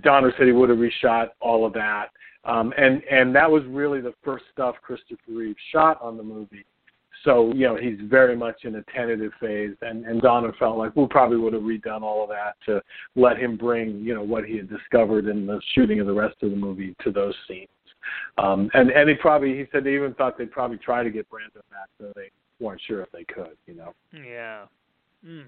Donner said he would have reshot all of that. Um, and and that was really the first stuff Christopher Reeve shot on the movie so you know he's very much in a tentative phase, and and Donner felt like we probably would have redone all of that to let him bring you know what he had discovered in the shooting of the rest of the movie to those scenes. Um, and and he probably he said they even thought they'd probably try to get Brando back, so they weren't sure if they could. You know. Yeah. Mm.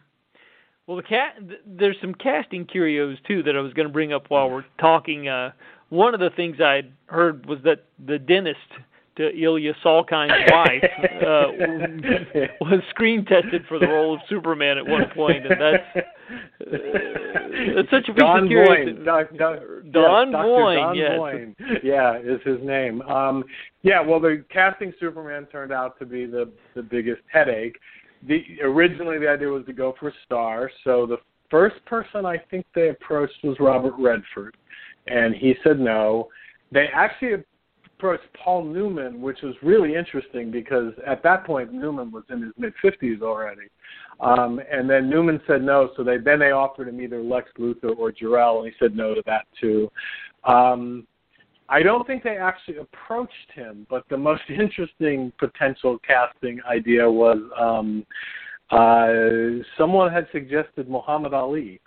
Well, the cat. There's some casting curios too that I was going to bring up while we're talking. Uh, one of the things I'd heard was that the dentist to Ilya Salkind's *laughs* wife uh, was screen tested for the role of Superman at one point, and that's uh, it's such a piece Don of Boyne. Don, Don yes, Boyne, Don yes. Boyne. Yeah, is his name. Um, yeah, well, the casting Superman turned out to be the the biggest headache. The originally the idea was to go for a star, so the first person I think they approached was Robert Redford, and he said no. They actually approached Paul Newman, which was really interesting because at that point Newman was in his mid fifties already. Um, and then Newman said no, so they then they offered him either Lex Luthor or Jor-El, and he said no to that too. Um, I don't think they actually approached him, but the most *laughs* interesting potential casting idea was um, uh, someone had suggested Muhammad Ali,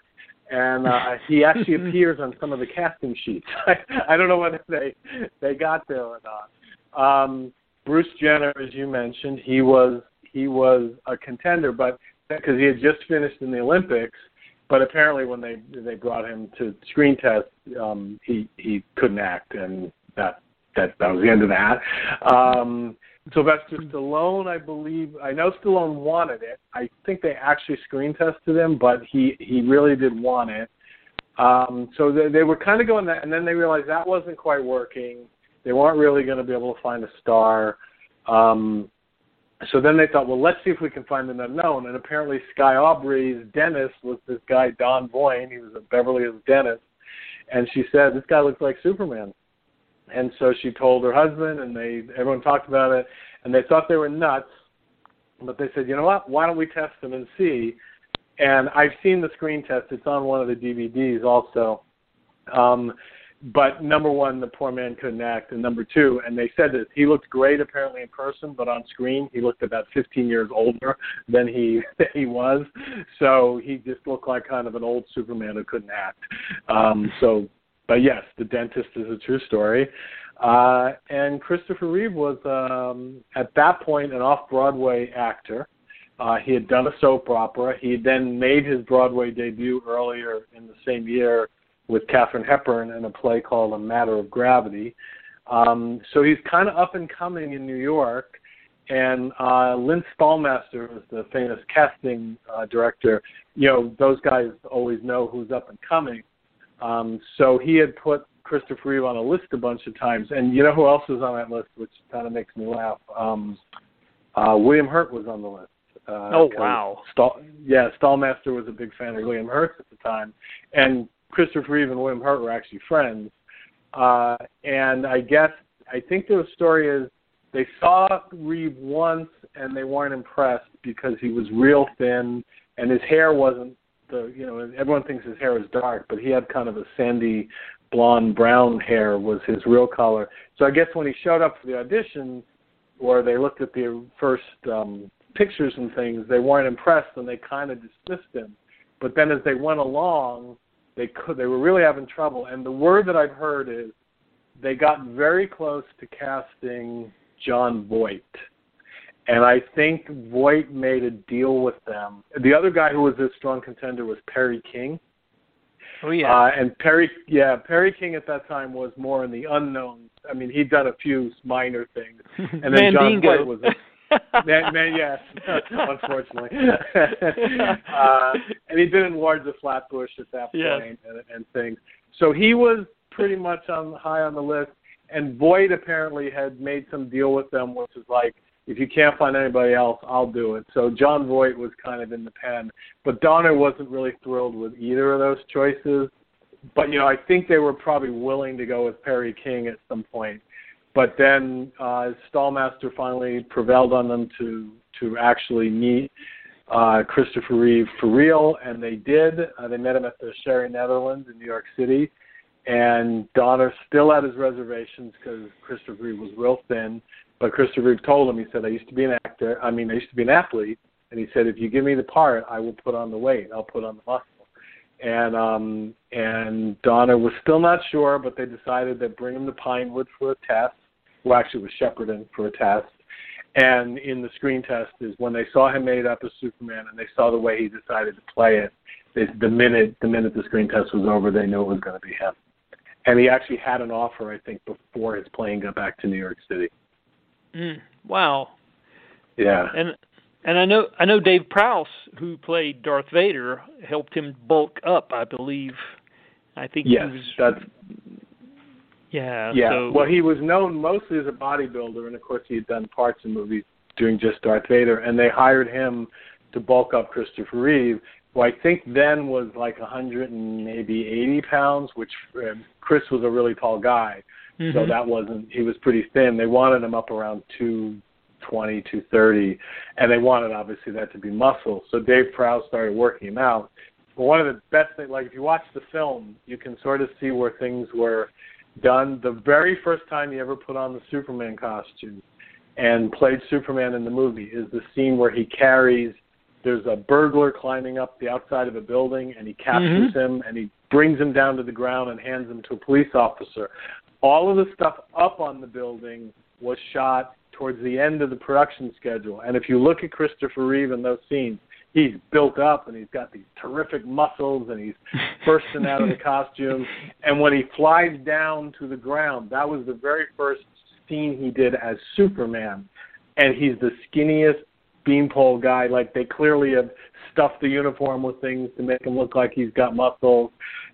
and uh, *laughs* he actually appears on some of the casting sheets. I, *laughs* I don't know whether they they got there or not. Um, Bruce Jenner, as you mentioned, he was he was a contender, but because he had just finished in the Olympics, but apparently when they they brought him to screen test, um, he he couldn't act, and that that that was the end of that. Um, Sylvester Stallone, I believe, I know Stallone wanted it. I think they actually screen tested him, but he he really did want it. Um, so they, they were kind of going that, and then they realized that wasn't quite working. They weren't really going to be able to find a star. Um, so then they thought, well, let's see if we can find an unknown. And apparently, Skye Aubrey's dentist was this guy Don Boyne. He was a Beverly Hills dentist, and she said this guy looks like Superman. And so she told her husband, and they everyone talked about it, and they thought they were nuts, but they said, you know what? Why don't we test them and see? And I've seen the screen test. It's on one of the DVDs also. Um, but number one, the poor man couldn't act, and number two, and they said that he looked great apparently in person, but on screen he looked about 15 years older than he *laughs* than he was. So he just looked like kind of an old Superman who couldn't act. Um, so, but yes, the dentist is a true story. Uh, and Christopher Reeve was um, at that point an off-Broadway actor. Uh, he had done a soap opera. He then made his Broadway debut earlier in the same year with Katharine Hepburn in a play called A Matter of Gravity. Um, so he's kind of up and coming in New York. And uh, Lynn Stalmaster, who's the famous casting uh, director, you know, those guys always know who's up and coming. Um, so he had put Christopher Reeve on a list a bunch of times. And you know who else was on that list, which kind of makes me laugh? Um, uh, William Hurt was on the list. Uh, oh wow! Stahl, yeah, Stalmaster was a big fan of William Hurt at the time, and Christopher Reeve and William Hurt were actually friends. Uh, and I guess I think the story is they saw Reeve once and they weren't impressed because he was real thin and his hair wasn't the you know everyone thinks his hair is dark, but he had kind of a sandy blonde brown hair was his real color. So I guess when he showed up for the audition, or they looked at the first um, pictures and things, they weren't impressed and they kind of dismissed him. But then as they went along, they could they were really having trouble. And the word that I've heard is they got very close to casting Jon Voight. And I think Voight made a deal with them. The other guy who was a strong contender was Perry King. Oh yeah. Uh, and Perry, yeah, Perry King at that time was more in the unknown. I mean, he'd done a few minor things, *laughs* and then Jon Voight was. A, *laughs* man, man, yes, *laughs* unfortunately. uh, and he'd been in Lords of Flatbush at that point Yes. and, and things. So he was pretty much on high on the list. And Voight apparently had made some deal with them, which is like, if you can't find anybody else, I'll do it. So Jon Voight was kind of in the pen, but Donner wasn't really thrilled with either of those choices. But you know, I think they were probably willing to go with Perry King at some point. But then uh, Stalmaster finally prevailed on them to to actually meet uh, Christopher Reeve for real, and they did. Uh, they met him at the Sherry Netherlands in New York City, and Donner still had his reservations because Christopher Reeve was real thin. But Christopher told him, he said, "I used to be an actor. I mean, I used to be an athlete." And he said, "If you give me the part, I will put on the weight. I'll put on the muscle." and um, and Donner was still not sure, but they decided to bring him to Pinewood for a test. Well, actually, it was Shepperton for a test. And in the screen test is when they saw him made up as Superman, and they saw the way he decided to play it. They, the minute the minute the screen test was over, they knew it was going to be him. And he actually had an offer, I think, before his plane got back to New York City. Mm, wow. Yeah. And and I know I know Dave Prowse, who played Darth Vader, helped him bulk up. I believe. I think yes, he was. That's yeah. Yeah. So, well, he was known mostly as a bodybuilder, and of course, he had done parts in movies doing just Darth Vader, and they hired him to bulk up Christopher Reeve, who I think then was like 100 and maybe 80 pounds, which um, Chris was a really tall guy, mm-hmm. so that wasn't. He was pretty thin. They wanted him up around two. 20 to 30 and they wanted obviously that to be muscle so dave prowse started working him out but one of the best things like if you watch the film you can sort of see where things were done the very first time he ever put on the superman costume and played superman in the movie is the scene where he carries there's a burglar climbing up the outside of a building and he captures mm-hmm. him and he brings him down to the ground and hands him to a police officer all of the stuff up on the building was shot towards the end of the production schedule. And if you look at Christopher Reeve in those scenes, he's built up and he's got these terrific muscles and he's *laughs* bursting out of the costume. And when he flies down to the ground, that was the very first scene he did as Superman. And he's the skinniest beanpole guy. Like they clearly have stuffed the uniform with things to make him look like he's got muscles.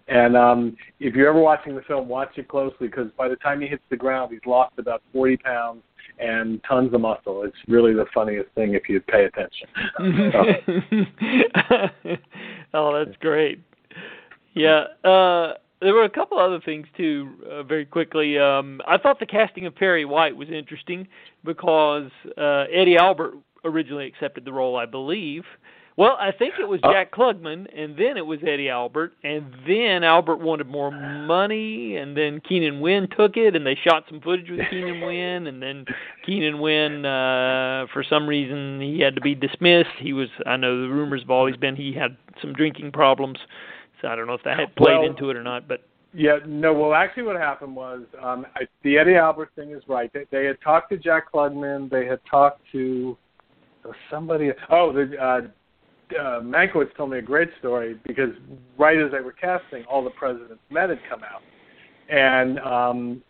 And um, if you're ever watching the film, watch it closely because by the time he hits the ground, he's lost about 40 pounds and tons of muscle. It's really the funniest thing if you pay attention. *laughs* oh, that's great. Yeah. Uh, there were a couple other things too. Uh, very quickly, um, I thought the casting of Perry White was interesting because uh, Eddie Albert originally accepted the role, I believe. Well, I think it was Uh, Jack Klugman, and then it was Eddie Albert, and then Albert wanted more money, and then Keenan Wynn took it, and they shot some footage with Keenan *laughs* Wynn, and then Keenan Wynn, uh, for some reason, he had to be dismissed. He was, I know the rumors have always been he had some drinking problems, so I don't know if that had played Well, into it or not, but Yeah, no. Well, actually, what happened was um, I, the Eddie Albert thing is right. They, they had talked to Jack Klugman. They had talked to somebody. Oh, the uh, uh, Mankiewicz told me a great story because right as they were casting, all the president's men had come out, and um,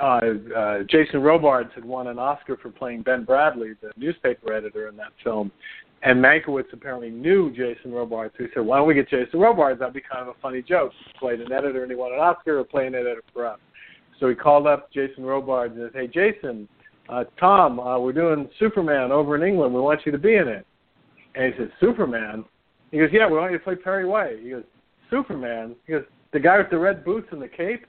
uh, uh, Jason Robards had won an Oscar for playing Ben Bradlee, the newspaper editor in that film. And Mankiewicz apparently knew Jason Robards, so he said, "Why don't we get Jason Robards? That'd be kind of a funny joke. He played an editor and he won an Oscar, or play an editor for us." So he called up Jason Robards and said, "Hey, Jason, uh, Tom, uh, we're doing Superman over in England. We want you to be in it." And he said, "Superman?" He goes, "Yeah, we want you to play Perry White." He goes, "Superman?" He goes, "The guy with the red boots and the cape?"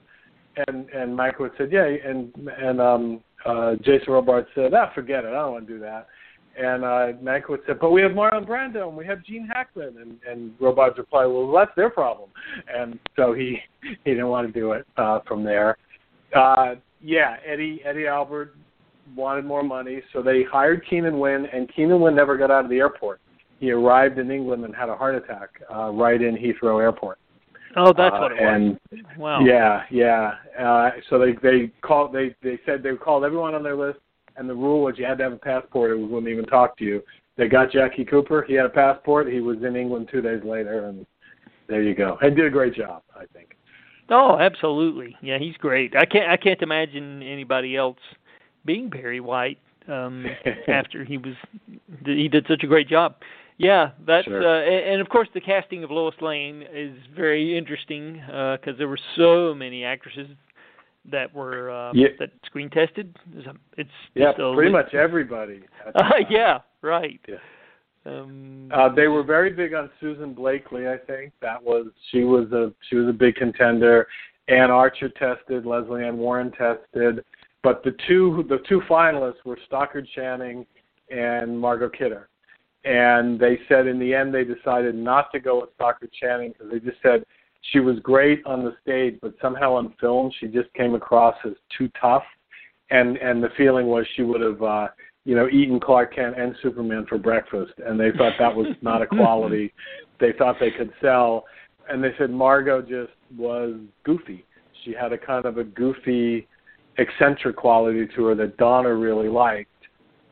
And and Mankiewicz said, "Yeah." And and um, uh, Jason Robards said, "Ah, forget it. I don't want to do that." And uh, Mankiewicz said, "But we have Marlon Brando and we have Gene Hackman." And and Robards replied, "Well, that's their problem." And so he he didn't want to do it uh, from there. Uh, yeah, Eddie Eddie Albert wanted more money, so they hired Keenan Wynn, and Keenan Wynn never got out of the airport. He arrived in England and had a heart attack uh, right in Heathrow Airport. oh, that's Uh, what it and was. Wow. yeah, yeah. Uh, so they they called they they said they called everyone on their list, and the rule was you had to have a passport or we wouldn't even talk to you. They got Jackie Cooper. He had a passport. He was in England two days later, and there you go. He did a great job, I think. Oh, absolutely. Yeah, he's great. I can't I can't imagine anybody else being Perry White um *laughs* after he was he did such a great job. Yeah, that's Sure. uh, and, and of course the casting of Lois Lane is very interesting because there were so many actresses that were um, Yeah. that screen tested. It's, it's Yeah, pretty much everybody. *laughs* Uh, yeah, right. Yeah. Um, Uh, they were very big on Susan Blakely. I think that was she was a she was a big contender. Anne Archer tested, Lesley Ann Warren tested, but the two the two finalists were Stockard Channing and Margot Kidder. And they said in the end they decided not to go with Stockard Channing because they just said she was great on the stage, but somehow on film she just came across as too tough. And and the feeling was she would have uh, you know eaten Clark Kent and Superman for breakfast, and they thought that was not a quality *laughs* they thought they could sell. and they said Margot just was goofy. She had a kind of a goofy, eccentric quality to her that Donner really liked,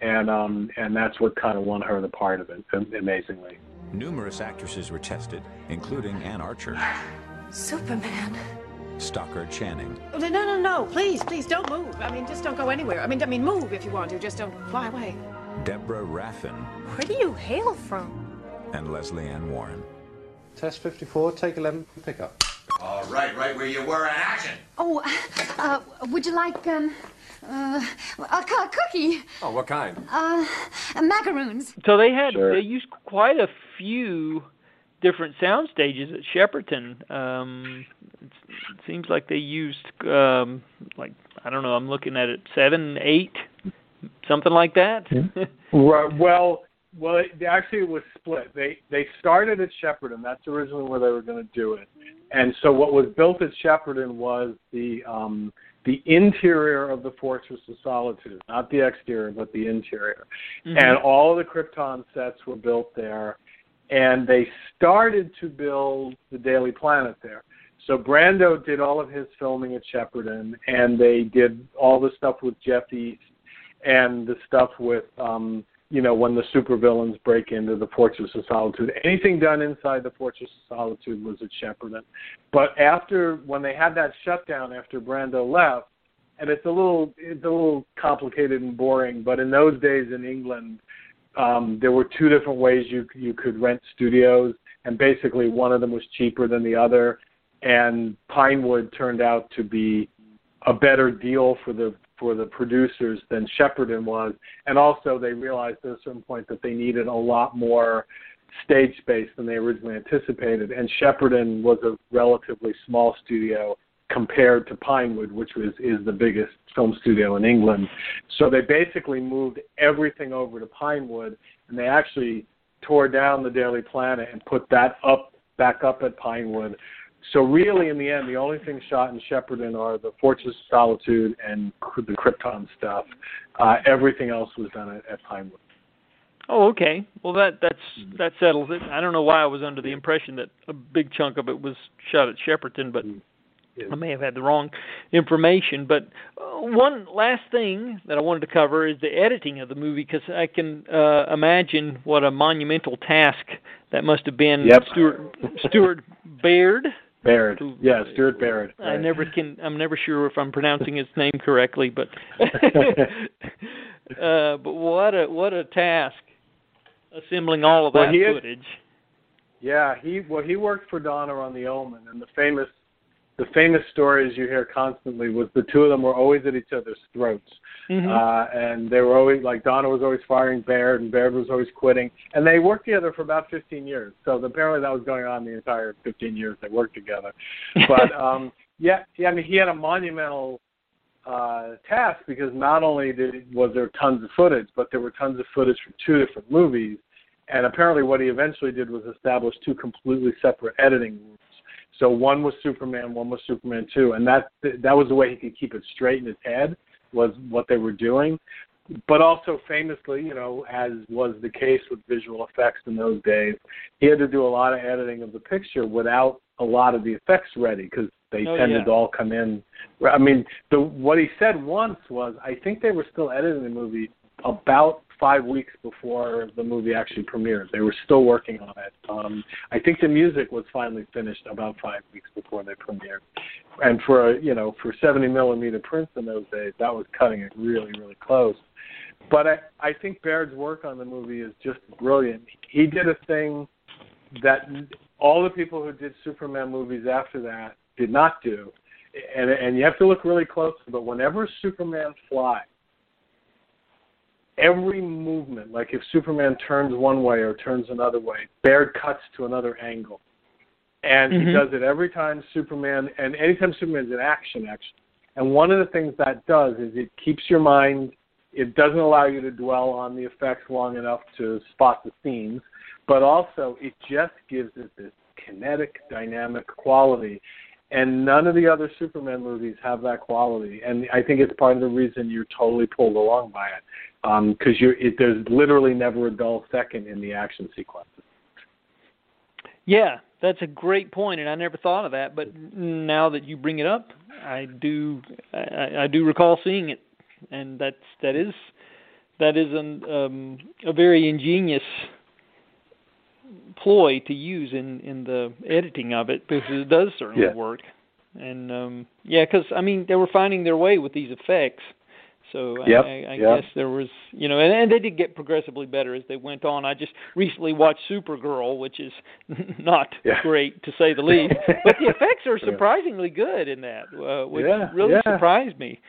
and um, and that's what kind of won her the part of it. Amazingly. Numerous actresses were tested, including Anne Archer. Superman. Stockard Channing. Oh, no, no, no, please, please don't move. I mean, just don't go anywhere. I mean, I mean, move if you want to. Just don't fly away. Deborah Raffin. Where do you hail from? And Lesley Ann Warren. Test 54, take 11, pick up. All right, right where you were in action. Oh, uh, would you like, um, uh, a cookie? Oh, what kind? Uh, macaroons. So they had Sure. they used quite a few different sound stages at Shepperton. Um, it seems like they used um, like I don't know. I'm looking at it seven, eight, something like that. Right, *laughs* well, well, it, actually, it was split. They they started at Shepperton. That's originally where they were going to do it. And so, what was built at Shepperton was the um, the interior of the Fortress of Solitude, not the exterior, but the interior. And all of the Krypton sets were built there. And they started to build the Daily Planet there. So Brando did all of his filming at Shepperton, and they did all the stuff with Jeff East and the stuff with um you know when the supervillains break into the Fortress of Solitude. Anything done inside the Fortress of Solitude was at Shepperton. But after when they had that shutdown after Brando left, and it's a little it's a little complicated and boring, but in those days in England, um, there were two different ways you you could rent studios, and basically one of them was cheaper than the other, and Pinewood turned out to be a better deal for the for the producers than Shepperton was, and also they realized at a certain point that they needed a lot more stage space than they originally anticipated, and Shepperton was a relatively small studio compared to Pinewood, which was is the biggest film studio in England. So they basically moved everything over to Pinewood, and they actually tore down the Daily Planet and put that up back up at Pinewood. So really, in the end, the only things shot in Shepperton are the Fortress of Solitude and the Krypton stuff. Uh, everything else was done at, at Pinewood. Oh, okay. Well, that that's that settles it. I don't know why I was under the impression that a big chunk of it was shot at Shepperton, but I may have had the wrong information. But uh, one last thing that I wanted to cover is the editing of the movie, because I can uh, imagine what a monumental task that must have been. Yep. Stuart Stuart Baird. Baird, Who- yeah, Stuart Baird. I right. never can. I'm never sure if I'm pronouncing his name correctly, but *laughs* uh, but what a what a task assembling all of Well, that had- footage. Yeah, he well he worked for Donner on The Omen, and the famous the famous stories you hear constantly was the two of them were always at each other's throats, Mhm. uh, and they were always like Donner was always firing Baird, and Baird was always quitting, and they worked together for about 15 years. So apparently that was going on the entire 15 years they worked together. *laughs* But um, yeah, yeah, I mean he had a monumental uh, task because not only did was there tons of footage, but there were tons of footage from two different movies. And apparently, what he eventually did was establish two completely separate editing rooms. So one was Superman, one was Superman two, and that that was the way he could keep it straight in his head was what they were doing. But also famously, you know, as was the case with visual effects in those days, he had to do a lot of editing of the picture without a lot of the effects ready because they Oh, tended yeah. to all come in. I mean, the what he said once was, I think they were still editing the movie about five weeks before the movie actually premiered. They were still working on it. Um, I think the music was finally finished about five weeks before they premiered. And for a you know for 70 millimeter prints in those days, that was cutting it really really close. But I I think Baird's work on the movie is just brilliant. He did a thing that all the people who did Superman movies after that did not do. And and you have to look really closely, but whenever Superman flies, every movement, like if Superman turns one way or turns another way, Baird cuts to another angle. And he Mhm. does it every time Superman, and anytime Superman's in action, actually. And one of the things that does is it keeps your mind, it doesn't allow you to dwell on the effects long enough to spot the scenes, but also it just gives it this kinetic, dynamic quality. And none of the other Superman movies have that quality. And I think it's part of the reason you're totally pulled along by it because you're it, there's literally never a dull second in the action sequences. Yeah, that's a great point, and I never thought of that. But now that you bring it up, I do I, I do recall seeing it, and that's that is that is an, um, a very ingenious ploy to use in in the editing of it because it does certainly Yeah. work. And um yeah, because I mean they were finding their way with these effects. So Yep, I, I yep. guess there was, you know, and, and they did get progressively better as they went on. I just recently watched Supergirl, which is *laughs* not Yeah. great to say the least, *laughs* but the effects are surprisingly good in that, uh, which Yeah, really yeah. surprised me.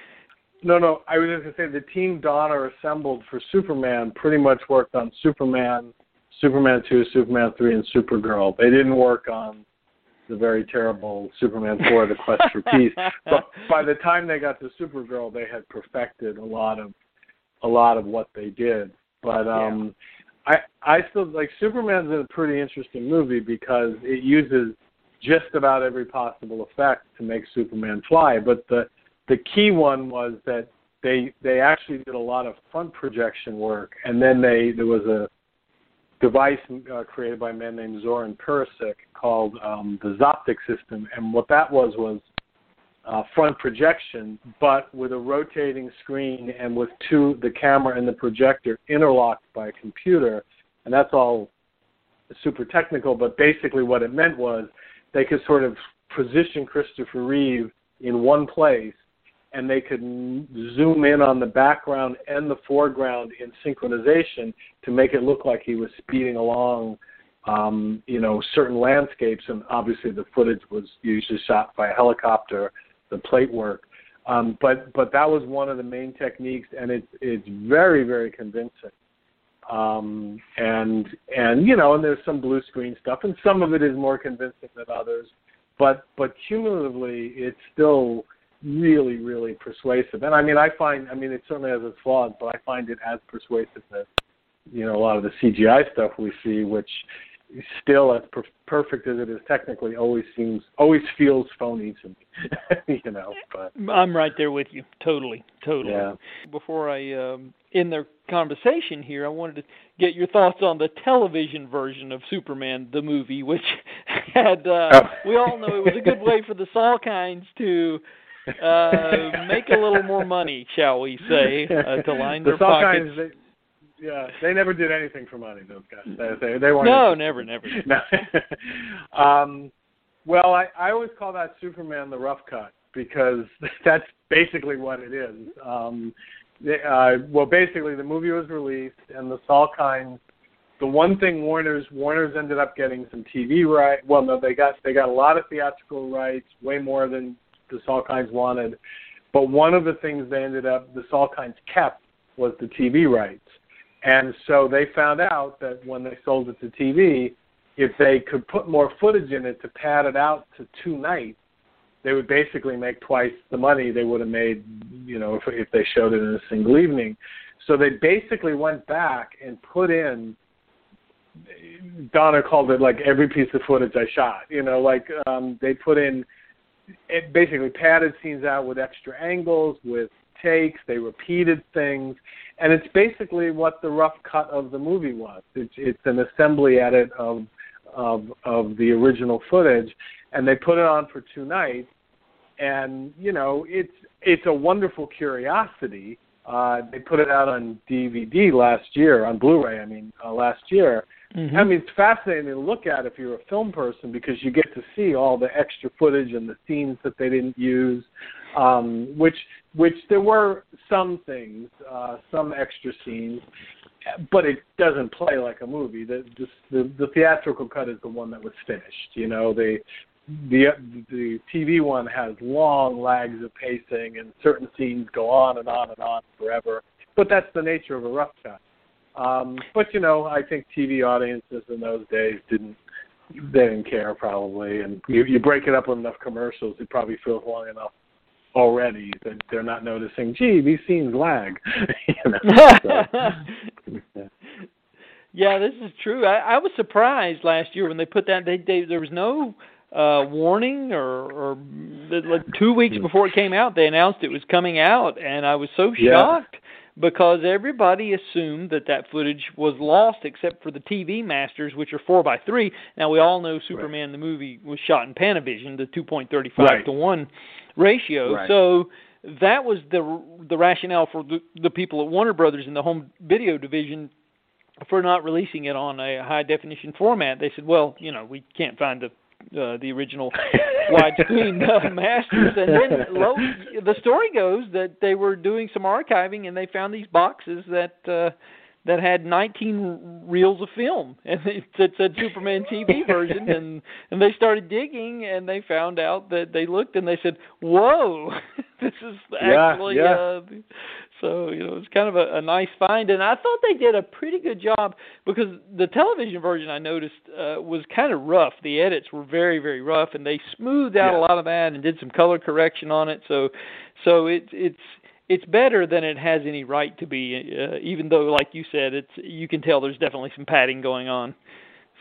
No, no. I was just gonna say the team Donner assembled for Superman pretty much worked on Superman, Superman two, Superman three, and Supergirl. They didn't work on the very terrible Superman four, The Quest for Peace. But *laughs* by the time they got to Supergirl, they had perfected a lot of a lot of what they did. But um I I still like Superman's a pretty interesting movie because it uses just about every possible effect to make Superman fly. But the the key one was that they they actually did a lot of front projection work, and then they there was a device uh, created by a man named Zoran Perisic called um, the Zoptic system, and what that was was uh, front projection, but with a rotating screen and with two the camera and the projector interlocked by a computer, and that's all super technical. But basically, what it meant was they could sort of position Christopher Reeve in one place and they could zoom in on the background and the foreground in synchronization to make it look like he was speeding along um, you know certain landscapes. And obviously the footage was usually shot by a helicopter the plate work. Um, but but that was one of the main techniques and it's it's very very convincing. Um, and and you know and there's some blue screen stuff and some of it is more convincing than others. But but cumulatively it's still really really persuasive and i mean i find i mean it certainly has its flaws but i find it as persuasive as you know a lot of the cgi stuff we see which still as per- perfect as it is technically always seems always feels phony to me *laughs* you know but I'm right there with you, totally, totally. Yeah. Before I um, end the conversation here, I wanted to get your thoughts on the television version of Superman the movie, which *laughs* had uh, Oh. we all know it was a good way for the Salkinds to uh, make a little more money, shall we say, uh, to line the their pockets. Salkinds, they, yeah, they never did anything for money. Those guys, they they, they weren't. No, never, never. *laughs* no. um, well, I I always call that Superman the rough cut because *laughs* that's basically what it is. Um, they, uh, well, basically, the movie was released, and the Salkinds. The one thing Warner's Warner's ended up getting some TV right. Well, no, they got they got a lot of theatrical rights, way more than the Salkinds wanted. But one of the things they ended up the Salkinds kept was the TV rights. And so they found out that when they sold it to TV, if they could put more footage in it to pad it out to two nights, they would basically make twice the money they would have made, you know, if if they showed it in a single evening. So they basically went back and put in Donner called it like every piece of footage I shot. You know, like um they put in it basically padded scenes out with extra angles, with takes, they repeated things, and it's basically what the rough cut of the movie was. It's it's an assembly edit of of of the original footage, and they put it on for two nights, and you know it's it's a wonderful curiosity. Uh, they put it out on DVD last year, on Blu-ray. I mean, uh, last year. Mhm. I mean, it's fascinating to look at if you're a film person because you get to see all the extra footage and the scenes that they didn't use, um, which which there were some things, uh, some extra scenes, but it doesn't play like a movie. The, the the the theatrical cut is the one that was finished. You know, the the the TV one has long lags of pacing, and certain scenes go on and on and on forever. But that's the nature of a rough cut. Um, but you know, I think TV audiences in those days didn't they didn't care probably, and you you break it up with enough commercials, it probably feels long enough already that they're not noticing. Gee, these scenes lag. *laughs* you know, so, yeah. *laughs* Yeah, this is true. I, I was surprised last year when they put that. They, they there was no uh warning or or like two weeks before it came out they announced it was coming out and i was so Yeah. Because everybody assumed that that footage was lost except for the TV masters, which are four by three. Now we all know Superman right. the movie was shot in Panavision, the 2.35 right. to one ratio. Right. So that was the the rationale for the, the people at Warner Brothers in the home video division for not releasing it on a high definition format. They said, well, you know, we can't find the uh, the original *laughs* widescreen uh, masters. And then *laughs* lo, the story goes that they were doing some archiving and they found these boxes that uh, that had 19 reels of film *laughs* and it said, Superman TV *laughs* version and and they started digging and they found out that they looked and they said, "Whoa, *laughs* this is actually yeah, yeah. uh so, you know, it's kind of a, a nice find. And I thought they did a pretty good job because the television version I noticed uh, was kind of rough. The edits were very, very rough, and they smoothed out yeah. a lot of that and did some color correction on it. So, so it, it's it's better than it has any right to be. Uh, even though, like you said, it's you can tell there's definitely some padding going on.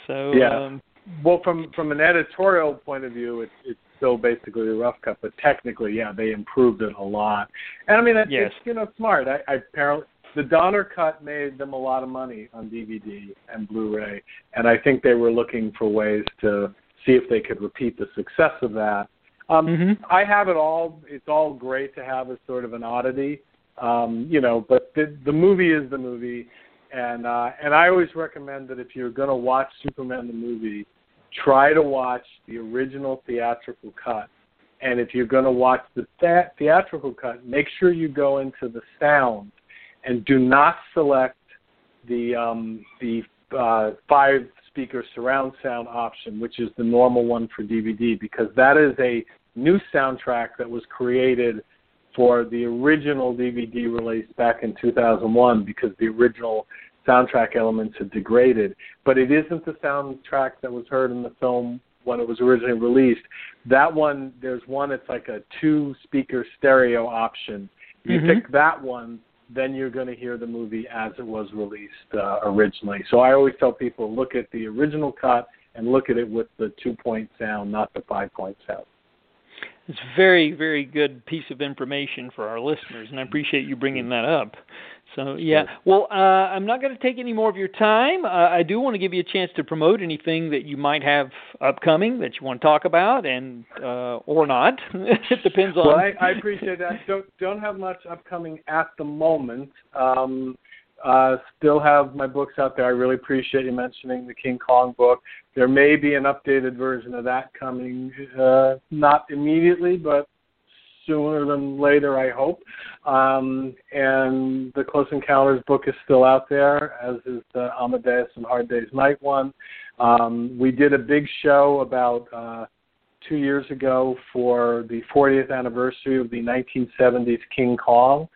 So yeah. Um, well, from from an editorial point of view, it's it's still basically a rough cut, but technically, yeah, they improved it a lot. And I mean, it's, yes. it's you know smart. I, I apparently the Donner cut made them a lot of money on DVD and Blu-ray, and I think they were looking for ways to see if they could repeat the success of that. Um, mm-hmm. I have it all. It's all great to have as sort of an oddity, um, you know. But the the movie is the movie, and uh, and I always recommend that if you're going to watch Superman the movie, try to watch the original theatrical cut. And if you're going to watch the th- theatrical cut, make sure you go into the sound and do not select the um, the uh, five speaker surround sound option, which is the normal one for DVD, because that is a new soundtrack that was created for the original DVD release back in 2001 because the original soundtrack elements had degraded. But it isn't the soundtrack that was heard in the film when it was originally released. That one, there's one, it's like a two speaker stereo option. You mm-hmm. pick that one, then you're going to hear the movie as it was released uh, originally. So I always tell people look at the original cut and look at it with the two point sound, not the five point sound. It's a very, very good piece of information for our listeners, and I appreciate you bringing that up. So yeah, well, uh, I'm not going to take any more of your time. Uh, I do want to give you a chance to promote anything that you might have upcoming that you want to talk about, and uh, or not. *laughs* it depends on. Well, I, I appreciate that. Don't don't have much upcoming at the moment. Um, uh, still have my books out there. I really appreciate you mentioning the King Kong book. There may be an updated version of that coming, uh, not immediately, but sooner than later, I hope. Um, and the Close Encounters book is still out there, as is the Amadeus and Hard Day's Night one. Um, we did a big show about uh, two years ago for the 40th anniversary of the 1970s King Kong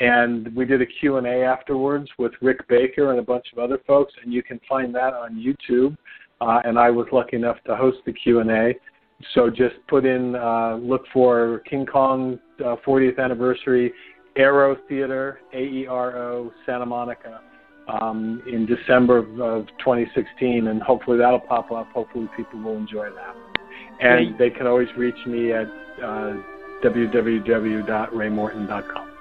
and we did a q&a afterwards with rick baker and a bunch of other folks and you can find that on youtube uh, and i was lucky enough to host the q&a so just put in, uh, look for King Kong uh, 40th anniversary, Aero Theater, A-E-R-O, Santa Monica, um, in December of, of 2016, and hopefully that'll pop up. Hopefully people will enjoy that. And they can always reach me at uh, www.raymorton.com.